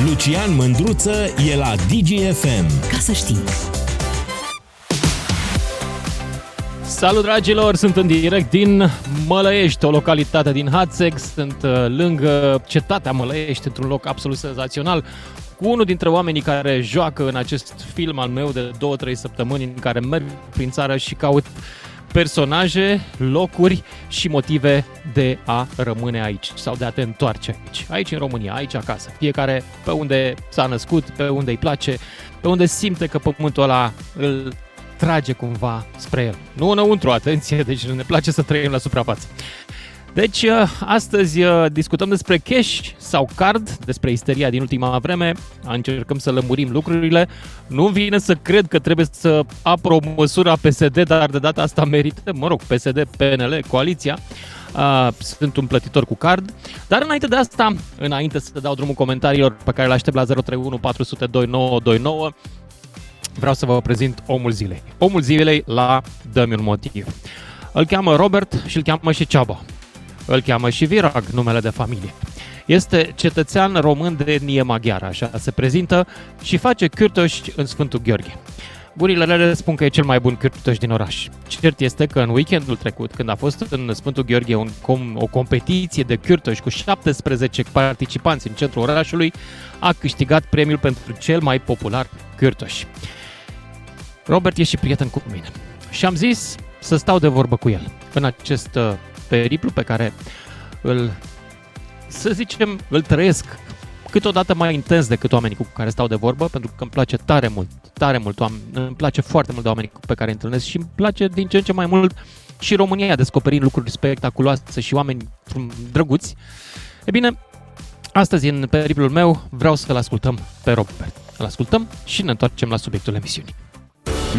Lucian Mândruță e la DGFM. Ca să știi. Salut dragilor, sunt în direct din Mălăiești, o localitate din Hatzex. Sunt uh, lângă cetatea Mălăiești, într-un loc absolut senzațional, cu unul dintre oamenii care joacă în acest film al meu de 2-3 săptămâni în care merg prin țară și caut personaje, locuri și motive de a rămâne aici sau de a te întoarce aici. Aici în România, aici acasă. Fiecare pe unde s-a născut, pe unde îi place, pe unde simte că pământul ăla îl trage cumva spre el. Nu înăuntru, atenție, deci ne place să trăim la suprafață. Deci, uh, astăzi uh, discutăm despre cash sau card, despre isteria din ultima vreme, încercăm să lămurim lucrurile. Nu vine să cred că trebuie să apro măsura PSD, dar de data asta merită, mă rog, PSD, PNL, coaliția. Uh, sunt un plătitor cu card. Dar înainte de asta, înainte să dau drumul comentariilor pe care le aștept la 031 400 2929, vreau să vă prezint omul zilei. Omul zilei la Dă-mi un motiv. Îl cheamă Robert și îl cheamă și Ceaba. Îl cheamă și Virag, numele de familie. Este cetățean român de etnie maghiară, așa se prezintă și face cârtoși în Sfântul Gheorghe. Gurile rele spun că e cel mai bun cârtoș din oraș. Cert este că în weekendul trecut, când a fost în Sfântul Gheorghe un com- o competiție de cârtoși cu 17 participanți în centrul orașului, a câștigat premiul pentru cel mai popular cârtoș. Robert e și prieten cu mine. Și am zis să stau de vorbă cu el în acest uh, periplu pe care îl, să zicem, îl trăiesc câteodată mai intens decât oamenii cu care stau de vorbă, pentru că îmi place tare mult, tare mult, îmi place foarte mult de oamenii pe care îi întâlnesc și îmi place din ce în ce mai mult și România descoperind lucruri spectaculoase și oameni drăguți. E bine, astăzi în periplul meu vreau să-l ascultăm pe Robert. Îl ascultăm și ne întoarcem la subiectul emisiunii.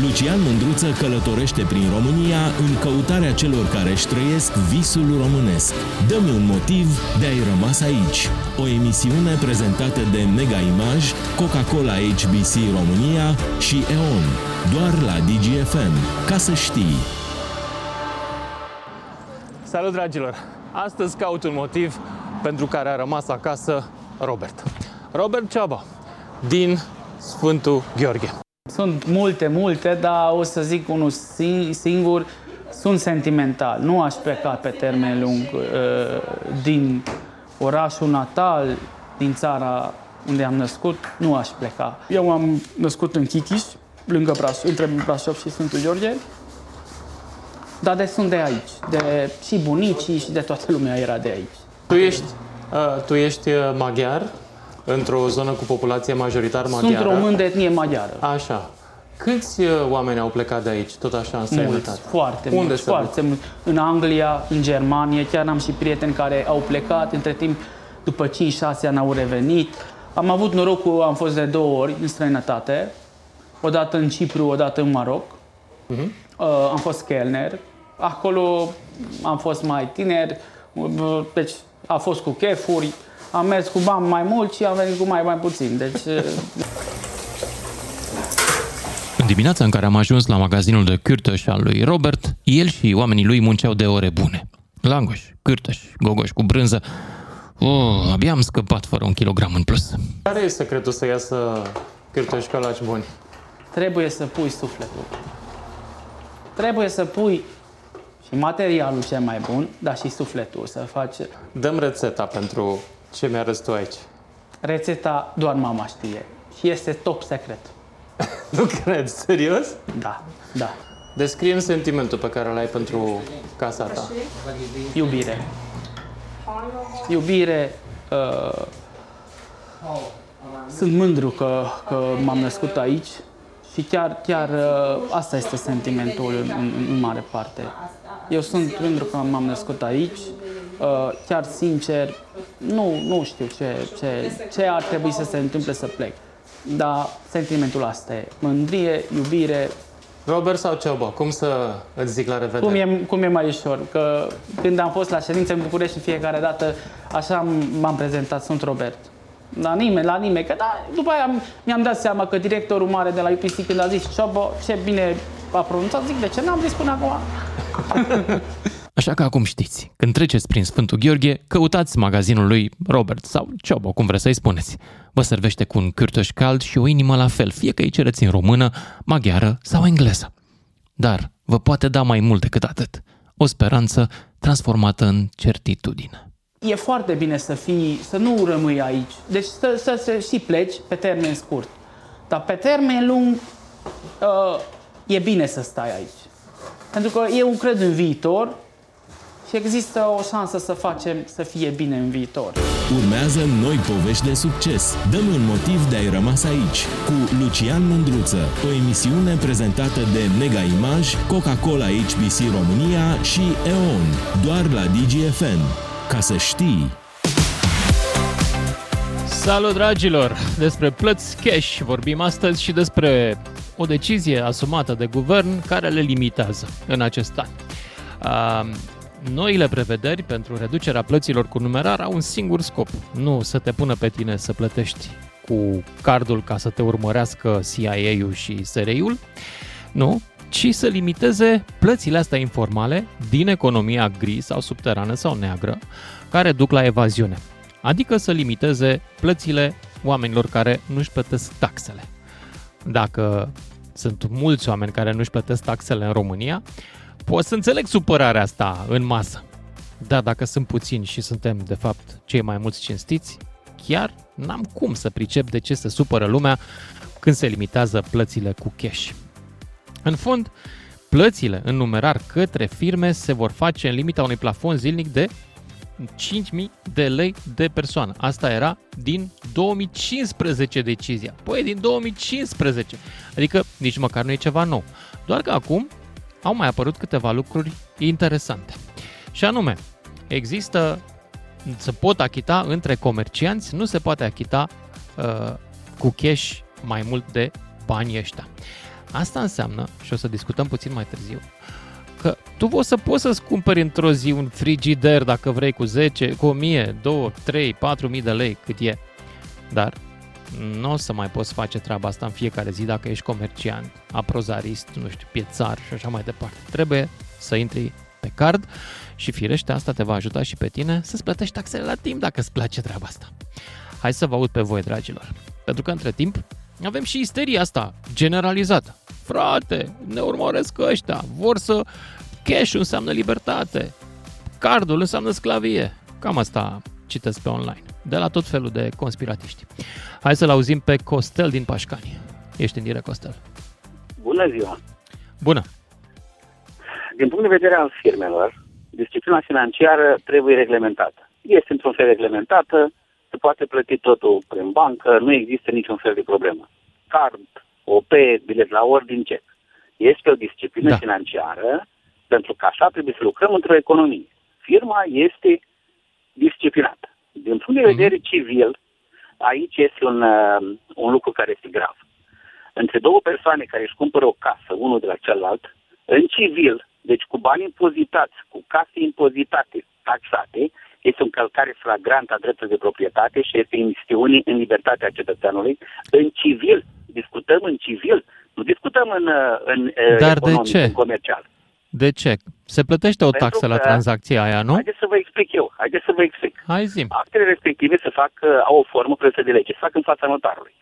Lucian Mândruță călătorește prin România în căutarea celor care își trăiesc visul românesc. Dă-mi un motiv de a-i rămas aici. O emisiune prezentată de Mega Image, Coca-Cola HBC România și EON. Doar la DGFM. Ca să știi. Salut dragilor! Astăzi caut un motiv pentru care a rămas acasă Robert. Robert Ceaba, din Sfântul Gheorghe. Sunt multe, multe, dar o să zic unul singur. Sunt sentimental. Nu aș pleca pe termen lung uh, din orașul natal, din țara unde am născut, nu aș pleca. Eu am născut în Chichiș, lângă Brașov, între Brașov și Sfântul Gheorghe, dar de sunt de aici. De, și bunicii și de toată lumea era de aici. Tu ești, uh, tu ești uh, maghiar? Într-o zonă cu populație majoritar maghiară. Sunt român de etnie maghiară. Așa. Câți uh, oameni au plecat de aici, tot așa, în străinătate? Mulți, foarte Unde mulți, foarte mulți. În Anglia, în Germania, chiar am și prieteni care au plecat, între timp, după 5-6 ani au revenit. Am avut norocul, am fost de două ori în străinătate, odată în Cipru, odată în Maroc. Uh-huh. Uh, am fost chelner. Acolo am fost mai tineri, uh, deci a fost cu chefuri, am mers cu bani mai mult și am venit cu mai, mai puțin. Deci... În dimineața în care am ajuns la magazinul de cârtăș al lui Robert, el și oamenii lui munceau de ore bune. Langoș, cârtăș, gogoș cu brânză. Oh, abia am scăpat fără un kilogram în plus. Care e secretul să iasă cârtăși calaci buni? Trebuie să pui sufletul. Trebuie să pui și materialul cel mai bun, dar și sufletul să faci. Dăm rețeta pentru ce mi arăți tu aici? Rețeta doar mama știe și este top secret. nu cred, serios? Da, da. Descrie sentimentul pe care îl ai pentru casa ta. Iubire. Iubire. Uh, sunt mândru că, că m-am născut aici și chiar, chiar uh, asta este sentimentul în, în, în mare parte. Eu sunt mândru că m-am născut aici, uh, chiar sincer, nu, nu știu ce, ce, ce ar trebui să se întâmple să plec. Dar sentimentul asta e mândrie, iubire. Robert sau Ceoba, cum să îți zic la revedere? Cum e, cum e mai ușor? Că când am fost la ședință în București fiecare dată, așa m-am prezentat, sunt Robert. La nimeni, la nimeni. Că da, după aia mi-am dat seama că directorul mare de la UPC când a zis Ciobo, ce bine a pronunțat, zic, de ce n-am zis până acum? Așa că acum știți, când treceți prin Sfântul Gheorghe, căutați magazinul lui Robert sau Ciobo, cum vreți să-i spuneți. Vă servește cu un cârtoș cald și o inimă la fel, fie că îi cereți în română, maghiară sau engleză. Dar vă poate da mai mult decât atât. O speranță transformată în certitudine. E foarte bine să fii, să nu rămâi aici. Deci să, să, să și pleci pe termen scurt. Dar pe termen lung uh, e bine să stai aici. Pentru că eu cred în viitor și există o șansă să facem să fie bine în viitor. Urmează noi povești de succes. Dăm un motiv de a-i rămas aici cu Lucian Mândruță, o emisiune prezentată de Mega Image, Coca-Cola HBC România și EON, doar la DGFN. Ca să știi! Salut dragilor! Despre plăți cash vorbim astăzi și despre o decizie asumată de guvern care le limitează în acest an. Noile prevederi pentru reducerea plăților cu numerar au un singur scop, nu să te pună pe tine să plătești cu cardul ca să te urmărească CIA-ul și SRI-ul, nu, ci să limiteze plățile astea informale din economia gri sau subterană sau neagră, care duc la evaziune. Adică să limiteze plățile oamenilor care nu-și plătesc taxele. Dacă sunt mulți oameni care nu-și plătesc taxele în România, pot să înțeleg supărarea asta în masă. Dar dacă sunt puțini și suntem, de fapt, cei mai mulți cinstiți, chiar n-am cum să pricep de ce se supără lumea când se limitează plățile cu cash. În fond, plățile în numerar către firme se vor face în limita unui plafon zilnic de 5.000 de lei de persoană. Asta era din 2015 decizia. Păi, din 2015. Adică nici măcar nu e ceva nou. Doar că acum au mai apărut câteva lucruri interesante. Și anume, există, se pot achita între comercianți, nu se poate achita uh, cu cash mai mult de banii ăștia. Asta înseamnă, și o să discutăm puțin mai târziu, că tu o să poți să-ți cumperi într-o zi un frigider dacă vrei cu 10, cu 1000, 2, 3, 4000 de lei cât e. Dar nu o să mai poți face treaba asta în fiecare zi dacă ești comerciant, aprozarist, nu știu, piețar și așa mai departe. Trebuie să intri pe card și firește asta te va ajuta și pe tine să-ți plătești taxele la timp dacă îți place treaba asta. Hai să vă aud pe voi, dragilor. Pentru că între timp avem și isteria asta generalizată. Frate, ne urmăresc ăștia, vor să... Cash înseamnă libertate, cardul înseamnă sclavie. Cam asta citesc pe online, de la tot felul de conspiratiști. Hai să-l auzim pe Costel din Pașcani. Ești în direct, Costel. Bună ziua! Bună! Din punct de vedere al firmelor, disciplina financiară trebuie reglementată. Este într-un fel reglementată, se poate plăti totul prin bancă, nu există niciun fel de problemă. Card, OP, bilet la ordin, ce. Este o disciplină da. financiară, pentru că așa trebuie să lucrăm într-o economie. Firma este disciplinată. Din punct de mhm. vedere mm-hmm. civil, aici este un, uh, un lucru care este grav. Între două persoane care își cumpără o casă, unul de la celălalt, în civil, deci cu bani impozitați, cu case impozitate, taxate, este o încălcare flagrantă a dreptului de proprietate și este imisiune în libertatea cetățeanului. În civil, discutăm în civil, nu discutăm în, uh, în uh, Dar economic, de ce? în comercial. De ce? Se plătește o Pentru taxă la tranzacția aia, nu? Haideți să vă explic eu. Haideți să vă explic. Hai zi. Actele respective se fac, uh, au o formă presă de lege. Se fac în fața notarului.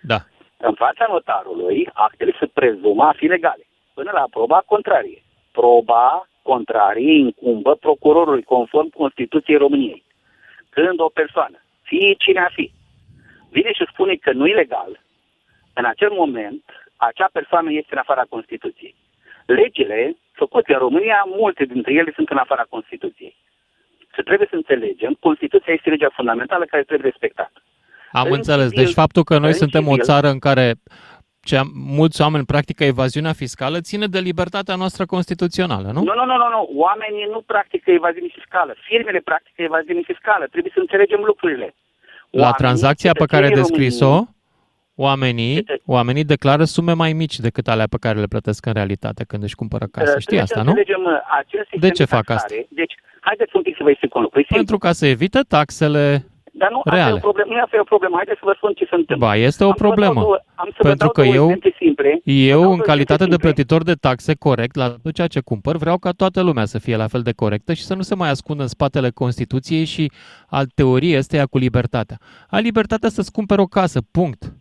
Da. În fața notarului, actele se prezumă a fi legale. Până la proba contrarie. Proba contrarie incumbă procurorului conform Constituției României. Când o persoană, fie cine a fi, vine și spune că nu e legal, în acel moment, acea persoană este în afara Constituției. Legile făcute în România, multe dintre ele sunt în afara Constituției. Și trebuie să înțelegem, Constituția este legea fundamentală care trebuie respectată. Am în înțeles. Civil, deci faptul că noi suntem civil, o țară în care ce mulți oameni practică evaziunea fiscală ține de libertatea noastră constituțională, nu? Nu, nu, nu, nu, nu. Oamenii nu practică evaziune fiscală. Firmele practică evaziune fiscală. Trebuie să înțelegem lucrurile. La oamenii, tranzacția pe care ai descris-o, oamenii, oamenii declară sume mai mici decât alea pe care le plătesc în realitate când își cumpără casă. Știi asta, nu? Uh, de ce fac asta? Deci, haideți un pic să vă explic un lucru. Pentru ca să evite taxele Dar nu, asta e reale. o problemă, nu asta e o problemă. Haideți să vă spun ce se întâmplă. Ba, este o Am să vă dau problemă. două- am să vă Pentru dau că două eu- exemple simple. Vă dau Eu, două în calitate de exemple simple. plătitor de taxe corect la tot ceea ce cumpăr, vreau ca toată lumea să fie la fel de corectă și să nu se mai ascundă în spatele Constituției și al teoriei ăsteia cu libertatea. Ai libertatea să-ți cumperi o casă, punct.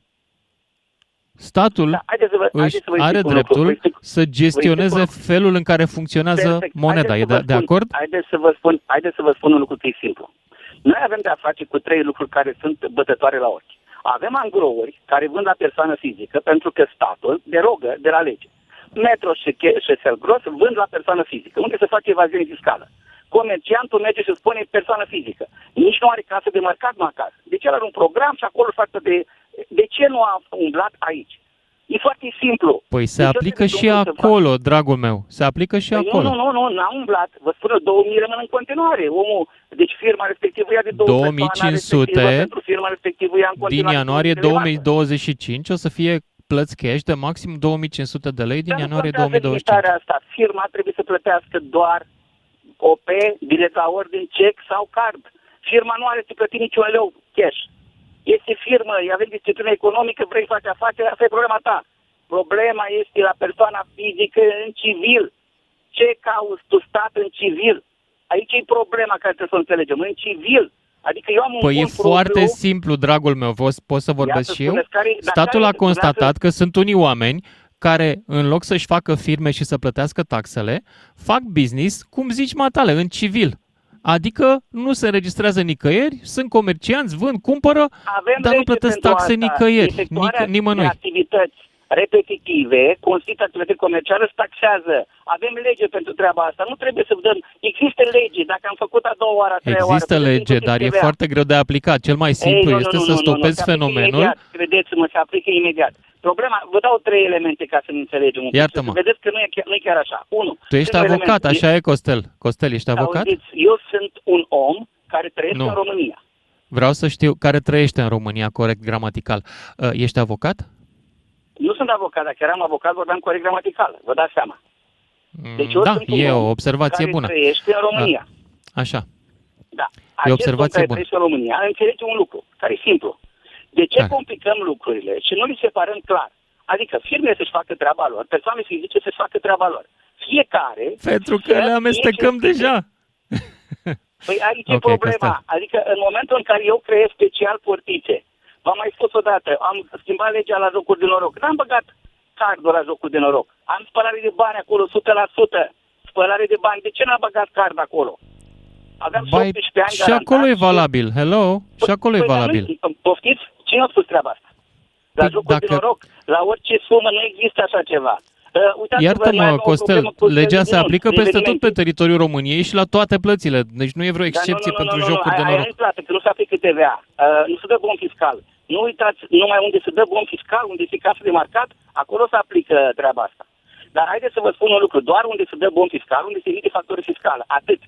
Statul Da, haideți să vă, își haideți să vă are explic un lucru. Vă dreptul explic- să gestioneze vă explic felul în care funcționează Perfect. moneda. E Haideți să de, vă de spun- acord? Haideți să vă spun, haideți să vă spun un lucru că e simplu. Noi avem de-a face cu trei lucruri care sunt bătătoare la ochi. Avem angrouri care vând la persoană fizică pentru că statul derogă de la lege. Metro și Che- și Selgros vând la persoană fizică, unde se face evaziune fiscală. Comerciantul merge și spune persoană fizică. Nici nu are casă de marcat acasă. Deci el are un program și acolo față de... De ce nu a umblat aici? E foarte simplu. Păi se Deci eu aplică trebuie și domnul să fac- acolo, dragul meu. Se aplică și Păi acolo. Nu, nu, nu, nu, n-a umblat. Vă spun eu, 2000 rămân în continuare. Omul, deci firma respectivă ia de două 2500 persoane respectivă, pentru firma respectivă ia în Din continuare. ianuarie 2500 de marcă. 2025 o să fie plăți cash de maxim 2500 de lei din Dar nu ianuarie contează 2025. limitarea asta. Firma trebuie să plătească doar OP, bilet la ordine, cec sau card. Firma nu are să plăti niciun leu cash. Este firmă, avem disciplină economică, vrei să faci afaceri, asta e problema ta. Problema este la persoana fizică în civil. Ce cauți tu stat în civil? Aici e problema care trebuie să o înțelegem. În civil. Adică eu am un Păi e bun propriu, foarte simplu, dragul meu. Pot, pot să vorbesc Ia să și eu? spuneți care- dar Statul care- a constatat că sunt unii oameni care, în loc să-și facă firme și să plătească taxele, fac business, cum zici matale, în civil. Adică nu se înregistrează nicăieri, sunt comercianți, vând, cumpără, Avem dar nu lege plătesc pentru taxe asta. nicăieri, Efectuarea nic- nimănui. de activități repetitive, constituie activitate comercială, se taxează. Avem lege pentru treaba asta. Nu trebuie să dăm. Există lege. Dacă am făcut a doua oară, a treia oară... Există plătim lege, tot dar e TVA. foarte greu de aplicat. Cel mai simplu Ei, nu, este nu, să nu, nu, stopezi nu, se aplică fenomenul. Imediat. Credeți-mă, se aplică imediat. Problema, vă dau trei elemente ca să ne înțelegem. un pic. Iartă-mă. Să vedeți că nu e, chiar, nu e chiar așa. Unu. Tu ești primul avocat, element, așa e, Costel. Costel, ești avocat? Auziți, eu sunt un om care trăiesc Nu. în România. Vreau să știu care trăiește în România, corect, gramatical. Uh, Ești avocat? Nu sunt avocat, dacă eram avocat, vorbeam corect gramatical. Vă dați seama. Deci eu da, sunt un e om o observație care bună. trăiește în România. Așa. Da. E o Acest observație om care bună. trăiește în România înțelege un lucru, care e simplu. De ce Care? complicăm lucrurile și nu li separăm clar? Adică firmele să-și facă treaba lor, persoane fizice să-și facă treaba lor. Fiecare... Pentru că să le amestecăm fie deja. Păi aici Ok, e problema. Costel. Adică în momentul în care eu creez special portițe, v-am mai spus odată, am schimbat legea la jocuri de noroc. N-am băgat cardul la jocuri de noroc. Am spălare de bani acolo, 100%. Spălare de bani. De ce n-am băgat card acolo? Aveam Bai, 18 ani și acolo e garantat valabil. Hello? Și acolo e Păi, dar valabil. nu- Poftiți? Cine a spus treaba asta? La Păi, jocuri de dacă- noroc, la orice sumă nu există așa ceva. Uh, uitați-vă, noi Iartă-mă, avem o Costel, problemă cu legea se eveniment, aplică peste tot evenimente. pe teritoriul României și la toate plățile. Deci nu e vreo Dar excepție nu, nu, pentru nu, nu, jocuri de aia- noroc. Aia nu plată, că nu se aplică TVA. Uh, nu se dă bon fiscal. Nu uitați, numai unde se dă bon fiscal, unde se casă de marcat, acolo se aplică treaba asta. Dar haideți să vă spun un lucru, doar unde se dă bon fiscal, unde se emite factură fiscală, atât.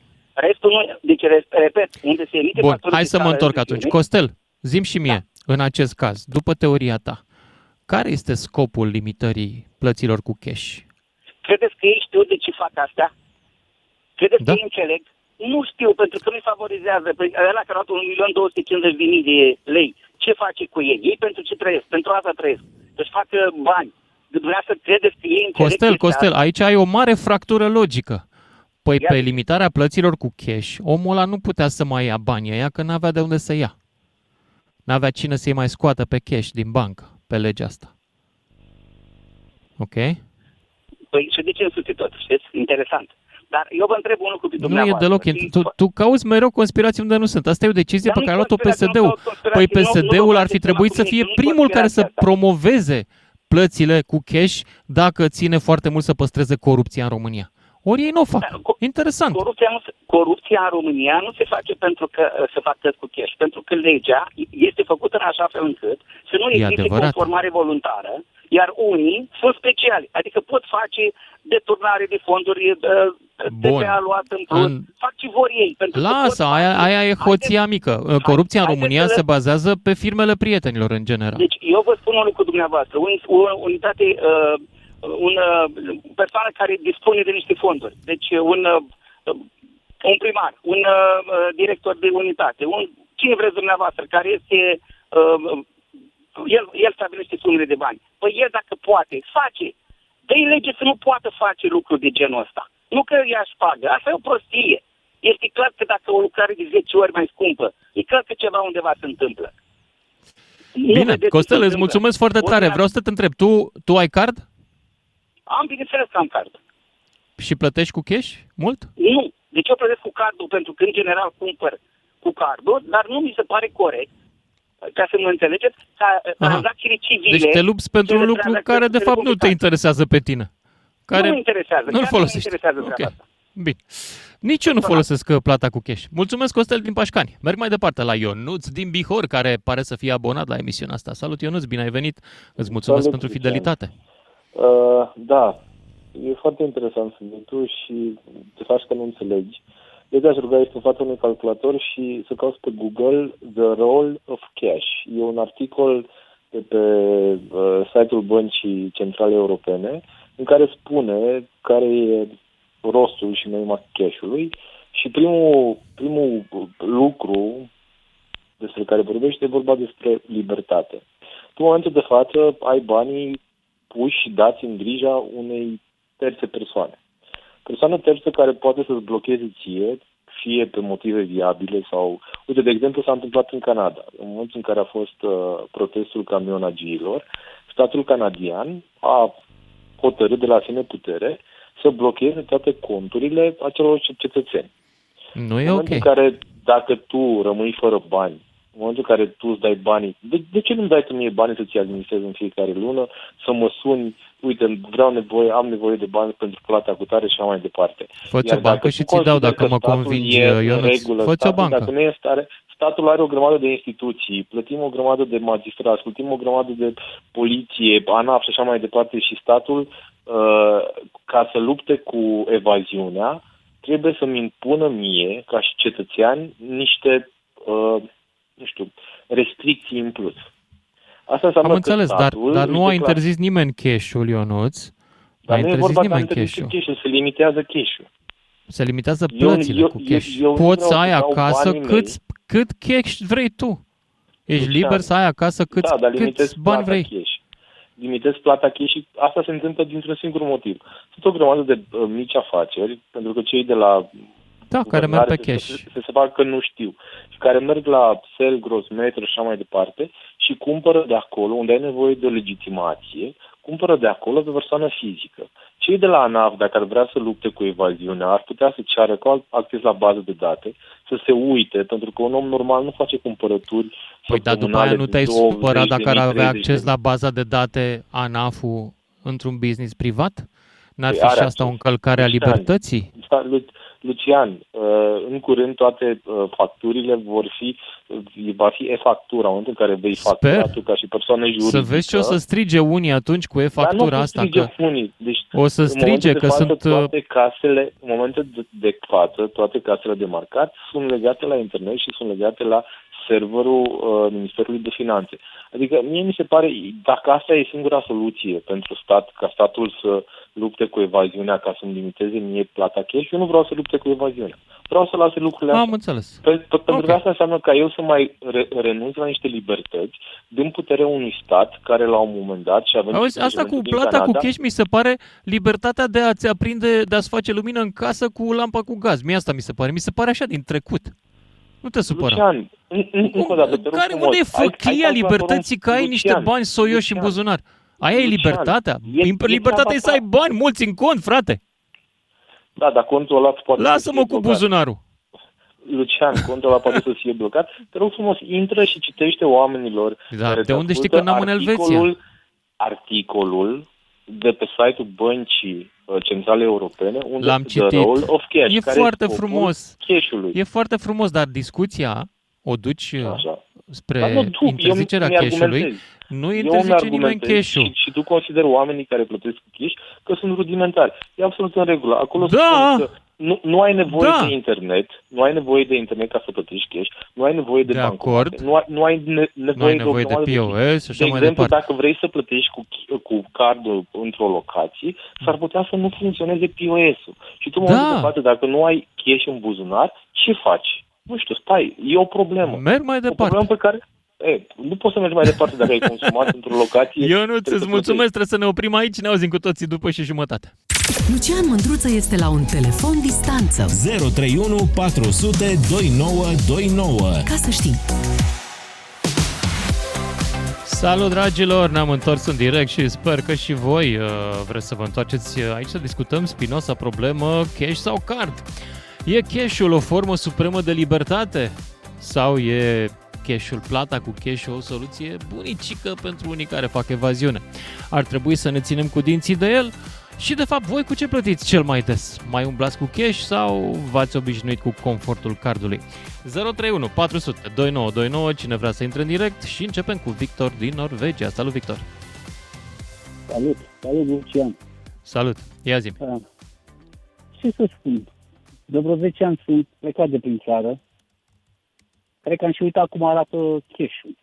Restul nu, deci re- repet, unde se emite Bun, factură hai să fiscală, mă întorc respectiv, atunci. Costel, zim și mie, în acest caz, după teoria ta, care este scopul limitării plăților cu cash? Credeți că ei știu de ce fac astea? Credeți Da. că ei înțeleg? Nu știu, pentru că nu-i favorizează. Păi ăla care a luat 1.250.000 de lei, ce face cu ei? Ei pentru ce trăiesc? Pentru asta trăiesc. Să-și facă bani. Dumneavoastră credeți că ei înțeleg Costel, chestia Costel, asta? aici ai o mare fractură logică. Păi Ia pe zi. limitarea plăților cu cash, omul ăla nu putea să mai ia banii ăia, că n-avea de unde să ia. N-avea cine să-i mai scoată pe cash din bancă, pe legea asta. Ok? Păi și de ce însuți tot? Știți? Interesant. Dar eu vă întreb un lucru pe Nu e dumneavoastră. deloc. Și- Tu, tu cauți mereu conspirații unde nu sunt. Asta e o decizie Dar pe nu-i care a luat-o conspirație, nu PSD-ul. caut conspirații, Păi nu- nu PSD-ul vă ar fi faceți trebuit să acum fie nimic, nu primul care să conspirația asta. promoveze plățile cu cash dacă ține foarte mult să păstreze corupția în România. Ori ei nu o fac. Da, co- Interesant. Corupția, nu se, corupția în România nu se face pentru că uh, se fac plăți cu cash, pentru că legea este făcută în așa fel încât să nu E existe adevărat. conformare voluntară, iar unii sunt speciali, adică pot face deturnare de fonduri, uh, Bun. TVA luat în plus, În- fac ce vor ei. Pentru că Lasă, pot aia, face- aia e hoția mică. Corupția în haideți România să- se bazează pe firmele prietenilor în general. Deci eu vă spun un lucru dumneavoastră, un, o unitate, uh, un uh, persoană care dispune de niște fonduri, deci un, uh, un primar, un uh, uh, director de unitate, un Cine vreți dumneavoastră, care este... Uh, el, el stabilește sumele de bani. Păi el dacă poate, face. dă lege să nu poată face lucruri de genul ăsta. Nu că ea pagă. Asta e o prostie. Este clar că dacă o lucrare de 10 ori mai scumpă, e clar că ceva undeva se întâmplă. Bine, Costel, îți mulțumesc foarte tare. Vreau să te întreb, tu, tu ai card? Am, bineînțeles că am card. Și plătești cu cash mult? Nu. Deci eu plătesc cu cardul pentru că în general cumpăr cu cardul, dar nu mi se pare corect ca să mă înțelegeți, ca tranzacțiile civile... Deci te lupți pentru un lucru care de fapt nu te interesează pe tine. Care nu mă interesează. Nu-l folosești. Nu interesează okay. asta. Bine. Nici eu nu folosesc uh, plata cu cash. Mulțumesc, Costel din Pașcani. Merg mai departe la Ionuț din Bihor, care pare să fie abonat la emisiunea asta. Salut, Ionuț, bine ai venit. Îți mulțumesc Salut, pentru fidelitate. Uh, da, e foarte interesant subiectul și te faci că nu înțelegi. Eu te-aș ruga să față unui calculator și să cauți pe Google The Role of Cash. E un articol de pe uh, site-ul Băncii Centrale Europene în care spune care e rostul și noima cash-ului și primul, primul lucru despre care vorbește e vorba despre libertate. Tu, în momentul de față, ai banii puși și dați în grija unei terțe persoane. Persoană terță care poate să-ți blocheze ție, fie pe motive viabile sau... Uite, de exemplu, s-a întâmplat în Canada. În momentul în care a fost uh, protestul camionagiilor, statul canadian a hotărât de la sine putere să blocheze toate conturile acelor cetățeni. Nu e în ok. În care dacă tu rămâi fără bani, în momentul în care tu îți dai banii, de, de ce nu-mi dai tu mie banii să-ți administrezi în fiecare lună, să mă suni, uite, vreau nevoie, am nevoie de bani pentru plata cu tare și așa mai departe. Fă-ți o bancă și ți dau dacă mă convingi, Ionuț. Fă-ți o bancă. Dacă nu e stare, statul are o grămadă de instituții, plătim o grămadă de magistrați, plătim o grămadă de poliție, ANAF și așa mai departe și statul, uh, ca să lupte cu evaziunea, trebuie să-mi impună mie, ca și cetățean, niște, uh, nu știu, restricții în plus. Asta înseamnă Am înțeles, dar, dar nu a interzis nimeni cash-ul, Ionuț. Dar nu e vorba nimeni cash-ul. cash-ul. Se limitează cash-ul. Se limitează plățile eu, cu cash. Eu, eu Poți să ai acasă cât, cât cash vrei tu. Ești liber ani. să ai acasă cât, da, cât bani vrei. Cash. Limitezi plata cash și asta se întâmplă dintr-un singur motiv. Sunt o grămadă de uh, mici afaceri, pentru că cei de la da, care merg pe cash. Se, se, se fac că nu știu. Și care merg la sel, gros, metru și așa mai departe și cumpără de acolo, unde ai nevoie de o legitimație, cumpără de acolo pe persoană fizică. Cei de la ANAF, dacă ar vrea să lupte cu evaziunea, ar putea să ceară cu acces la bază de date, să se uite, pentru că un om normal nu face cumpărături. Păi, dar după aia nu te-ai supărat dacă ar avea acces la baza de date ANAF-ul într-un business privat? N-ar păi fi și asta o încălcare a libertății? Lucian, uh, în curând toate uh, facturile vor fi, uh, va fi e-factura, în momentul în care vei factura tu ca și persoană juridică. Să vezi ce o să strige unii atunci cu e-factura asta. Că unii. Deci, o să strige că față, sunt... Toate casele, în momentul de, de față, toate casele de marcat sunt legate la internet și sunt legate la serverul uh, Ministerului de Finanțe. Adică mie mi se pare, dacă asta e singura soluție pentru stat, ca statul să lupte cu evaziunea, ca să-mi limiteze mie plata cash, eu nu vreau să lupte cu evaziunea. Vreau să lase lucrurile Am așa. înțeles. Pentru okay. că asta înseamnă ca eu să mai re- renunț la niște libertăți din puterea unui stat care la un moment dat și avem... Auzi, asta cu plata Canada, cu cash mi se pare libertatea de a-ți aprinde, de a-ți face lumină în casă cu lampa cu gaz. Mie asta mi se pare. Mi se pare așa din trecut. Nu te supăra. Lucian, încă o dată, te Care, unde e făclia libertății că ai niște bani soioși în buzunar? Aia e libertatea? E, libertatea e să ai bani mulți în cont, frate. Da, dar contul ăla poate Lasă-mă cu buzunarul. Lucian, contul ăla poate să fie blocat. Te rog frumos, intră și citește oamenilor. Da, de unde știi că n-am în Elveția? Articolul de pe site-ul băncii uh, centrale europene, unde L-am citit. The role of cash, e care foarte frumos. Cash-ului. E foarte frumos, dar discuția o duci uh, Așa. spre dar nu, tu, interzicerea cash-ului. Nu interzice nimeni cash-ul. Și, și tu consider oamenii care plătesc cu cash că sunt rudimentari. E absolut în regulă. Acolo da! că nu, nu ai nevoie da. de internet, nu ai nevoie de internet ca să plătești cash, nu ai nevoie de, de acord. nu ai, nu ai ne, nevoie, nu ai nevoie de, de POS, de, așa de mai exemplu, departe. dacă vrei să plătești cu, cu cardul într-o locație, s-ar putea să nu funcționeze POS-ul. Și tu, în da. momentul de față, dacă nu ai cash în buzunar, ce faci? nu știu, stai, e o problemă. Merg mai O departe. problemă pe care... E, nu poți să mergi mai departe dacă ai consumat într-o locație. Eu nu trebuie ți să mulțumesc, trebuie să ne oprim aici, ne auzim cu toții după și jumătate. Lucian Mândruță este la un telefon distanță. 031 400 2929. Ca să știi. Salut, dragilor! Ne-am întors în direct și sper că și voi uh, vreți să vă întoarceți aici să discutăm spinoasa problemă cash sau card. E cash-ul o formă supremă de libertate? Sau e cash-ul, plata cu cash o soluție bunicică pentru unii care fac evaziune? Ar trebui să ne ținem cu dinții de el? Și de fapt, voi cu ce plătiți cel mai des? Mai umblați cu cash sau v-ați obișnuit cu confortul cardului? 031 400 2929, cine vrea să intre în direct și începem cu Victor din Norvegia. Salut, Victor! Salut, salut Lucian. Salut! Ia zi Uh, Ce să spun? De vreo 10 ani sunt plecat de prin țară. Cred că am și uitat cum arată cash-ul.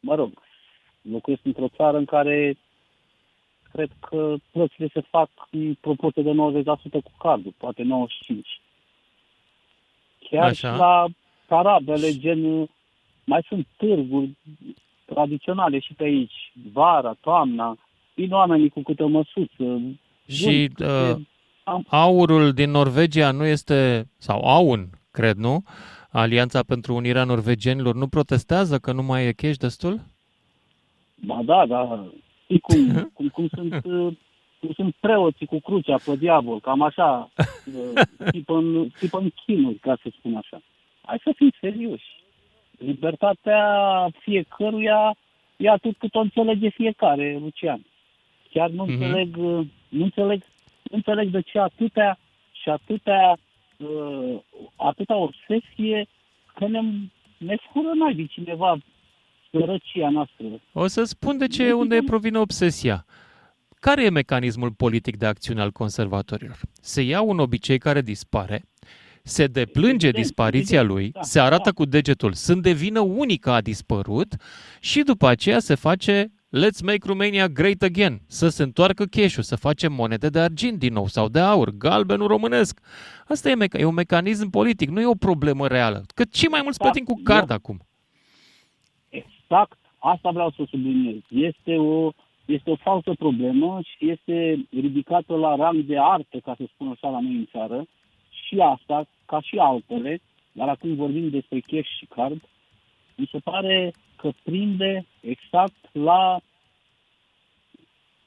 Mă rog, locuiesc într-o țară în care cred că plățile se fac în proporție de 90% cu cardul, poate 95%. Chiar Așa. și la paradele, gen, mai sunt târguri tradiționale și pe aici, vara, toamna, vin oamenii cu câte o măsuță. Și vând câte- uh, aurul din Norvegia nu este, sau AUN, cred, nu? Alianța pentru Unirea Norvegienilor nu protestează că nu mai e cash destul? Ba da, da. Știi cum, cum, cum, sunt, uh, cum sunt preoții cu crucea pe diavol, cam așa, uh, tipă în, tipă în chinuri, ca să spun așa. Hai să fim serioși. Libertatea fiecăruia e atât cât o înțelege fiecare, Lucian. Chiar nu Mhm. înțeleg, uh, nu înțeleg, nu înțeleg de ce atâtea și atâtea, uh, atâta obsesie că ne, ne fură naibii cineva sărăcia noastră. O să spun de ce, unde provine obsesia. Care e mecanismul politic de acțiune al conservatorilor? Se ia un obicei care dispare, se deplânge Evident, dispariția evident, lui, da, se arată da. cu degetul, sunt de vină unică a dispărut și după aceea se face Let's make Romania great again, să se întoarcă cash să facem monede de argint din nou sau de aur, galbenul românesc. Asta e, meca- e un mecanism politic, nu e o problemă reală. Că cei mai mulți Da, plătim cu card eu- acum. Exact, asta vreau să subliniez. Este o, este o falsă problemă și este ridicată la rang de artă, ca să spun așa, la noi în țară. Și asta, ca și altele, dar acum vorbim despre cash și card, mi se pare că prinde exact la...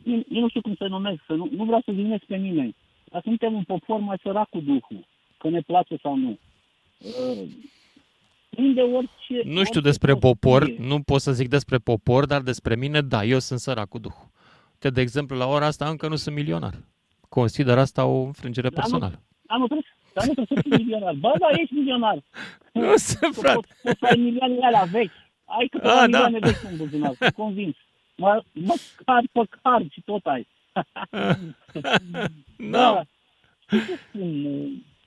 Eu, eu nu știu cum să numesc, să nu, nu vreau să vinesc pe nimeni, dar suntem un popor mai sărac cu Duhul, că ne place sau nu. Uh, prinde orice... Nu știu orice despre popor, prostie. nu pot să zic despre popor, dar despre mine, da, eu sunt sărac cu Duhul. Te, de exemplu, la ora asta încă nu sunt milionar. Consider asta o înfrângere Dar nu- personală. Dar nu trebuie, dar nu trebuie să fii milionar. Bă, da, ești milionar. Nu sunt, Că frate. Poți, poți să ai milioanele alea vechi. Ai câteva Ah, da. milioane vechi în buzunar, sunt convins. Mă, măcar pe card și tot ai. Da. Ce să spun?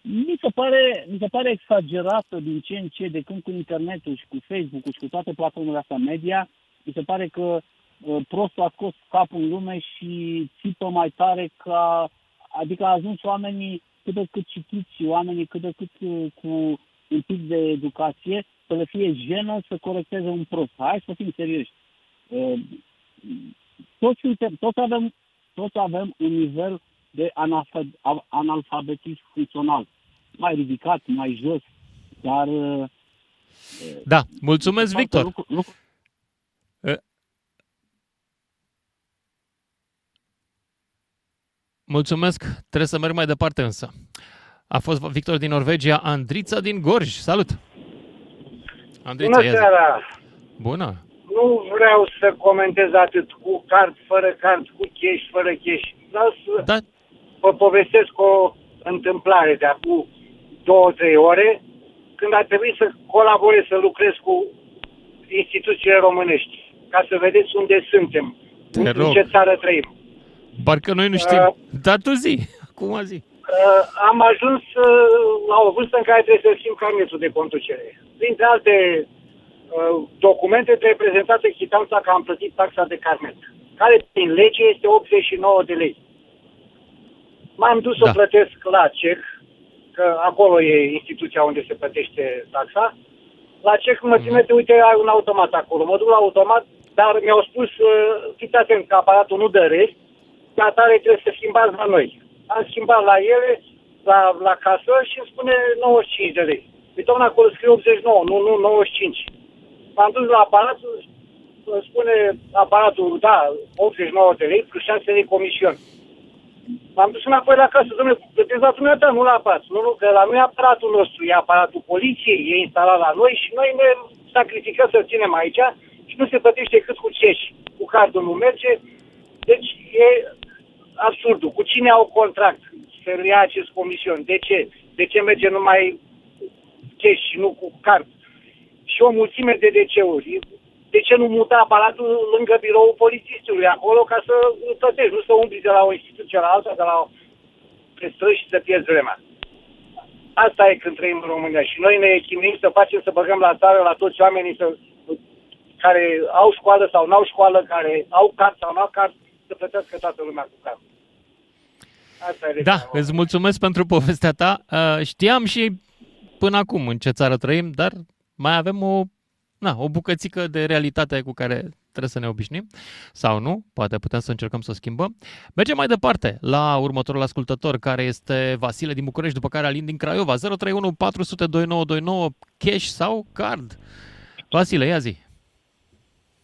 Mi se, pare, mi se pare exagerată din ce în ce, de când cu internetul și cu Facebook-ul și cu toate platformele astea media, mi se pare că uh, prostul a scos capul în lume și țipă mai tare ca, adică a ajuns oamenii cât de cât citiți, oamenii cât de cât uh, cu un pic de educație, să le fie jenă să corecteze un prost. Hai să fim serioși. Uh, toți, suntem, toți, avem, toți avem un nivel de analfa- a- analfabetism funcțional. Mai ridicat, mai jos, dar... uh, Da, mulțumesc, facă Victor. Lucru, lucru, Mulțumesc, trebuie să merg mai departe însă. A fost Victor din Norvegia, Andrița din Gorj. Salut! Andrița, Bună ia zi. seara! Bună! Nu vreau să comentez atât cu card, fără card, cu cash, fără cash. Vreau să Da, vă povestesc o întâmplare de acum două, trei ore, când a trebuit să colaborez, să lucrez cu instituțiile românești, ca să vedeți unde suntem, Te în rog. ce țară trăim. parcă noi nu știm. Uh, Dar tu zi, acum zi. Uh, am ajuns uh, la o vârstă în care trebuie să schimb carnetul de conducere. Printre alte uh, documente trebuie prezentată chitanța că am plătit taxa de carnet, care prin lege este 89 de lei. M-am dus să Da. o plătesc la cec, că acolo e instituția unde se plătește taxa. La ce mă ține, uite, ai un automat acolo. Mă duc la automat, dar mi-au spus, uh, fiți atent că aparatul nu dă rest, ca atare trebuie să schimbați la noi. Am schimbat la ele, la, la casă și îmi spune 95 de lei. Păi doamna acolo scrie 89, nu, nu 95. M-am dus la aparat, îmi spune aparatul, da, 89 de lei plus 6 lei comision. M-am dus înapoi la casă, domnule, plătesc la dumneata, nu la aparatul. Nu, nu, că la noi e aparatul nostru, e aparatul poliției, e instalat la noi și noi ne sacrificăm să-l ținem aici și nu se plătește cât cu ceș. Cu cardul nu merge. Deci e absurdul. Cu cine au contract să ia acest comision? De ce? De ce merge numai cash și nu cu card? Și o mulțime de DC-uri. De ce nu muta aparatul lângă biroul polițistului acolo ca să plătești, nu să umbli de la o instituție la alta, de la o pe străzi și să pierzi vremea. Asta e când trăim în România și noi ne chinuim să facem să băgăm la țară la toți oamenii să, care au școală sau n-au școală, care au card sau n-au card, să plătească toată lumea cu card. Asta e Da, îți mulțumesc pentru povestea ta. Uh, Știam și până acum în ce țară trăim, dar mai avem o, na, o bucățică de realitate cu care trebuie să ne obișnim sau nu, poate putem să încercăm să o schimbăm. Mergem mai departe la următorul ascultător care este Vasile din București, după care Alin din Craiova, 031 400 2929, cash sau card. Vasile, ia zi.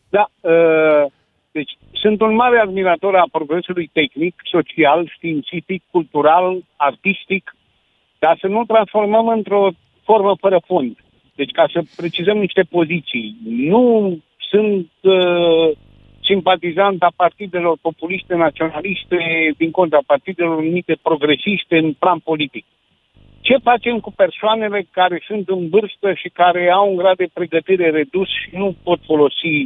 Da, uh, deci sunt un mare admirator a progresului tehnic, social, științific, cultural, artistic, dar să nu transformăm într-o formă fără fond. Deci ca să precizăm niște poziții. Nu sunt uh, simpatizant a partidelor populiste naționaliste din contra partidelor numite progresiste în plan politic. Ce facem cu persoanele care sunt în vârstă și care au un grad de pregătire redus și nu pot folosi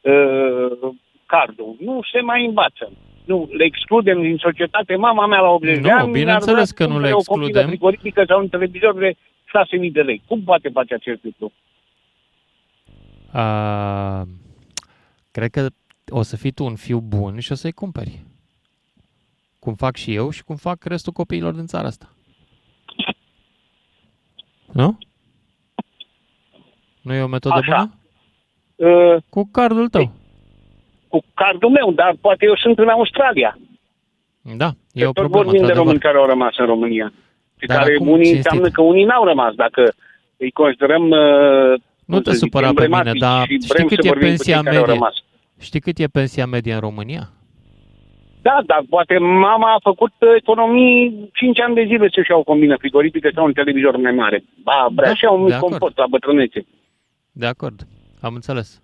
uh, cardul? Nu se mai învață. Nu, le excludem din societate. Mama mea la 80 de Nu, ani... bineînțeles că nu le o copilă excludem. frigorifică sau un televizor de 6.000 de lei. Cum poate face acest lucru? Uh, cred că o să fii tu un fiu bun și o să-i cumperi. Cum fac și eu și cum fac restul copiilor din țara asta. Nu? Nu e o metodă Așa. bună? Uh, Cu cardul tău. Cu cardul meu, dar poate eu sunt în Australia. Da, e Că o tot problemă, vorbim de români într-adevăr. care au rămas în România. Și Dar care acum, unii cinstit. înseamnă că unii n-au rămas, dacă îi considerăm uh, Nu cum te să zic, supăra pe mine, emblematici dar și știi vrem cât să e vorbim cu pensia cei care au medie? rămas. Știi cât e pensia medie în România? Da, dar poate mama a făcut uh, economii 5 ani de zile să-și iau o combină frigorifică sau un televizor mai mare. Ba, vrea Da, și un de mic acord. confort la bătrânețe. De acord, am înțeles.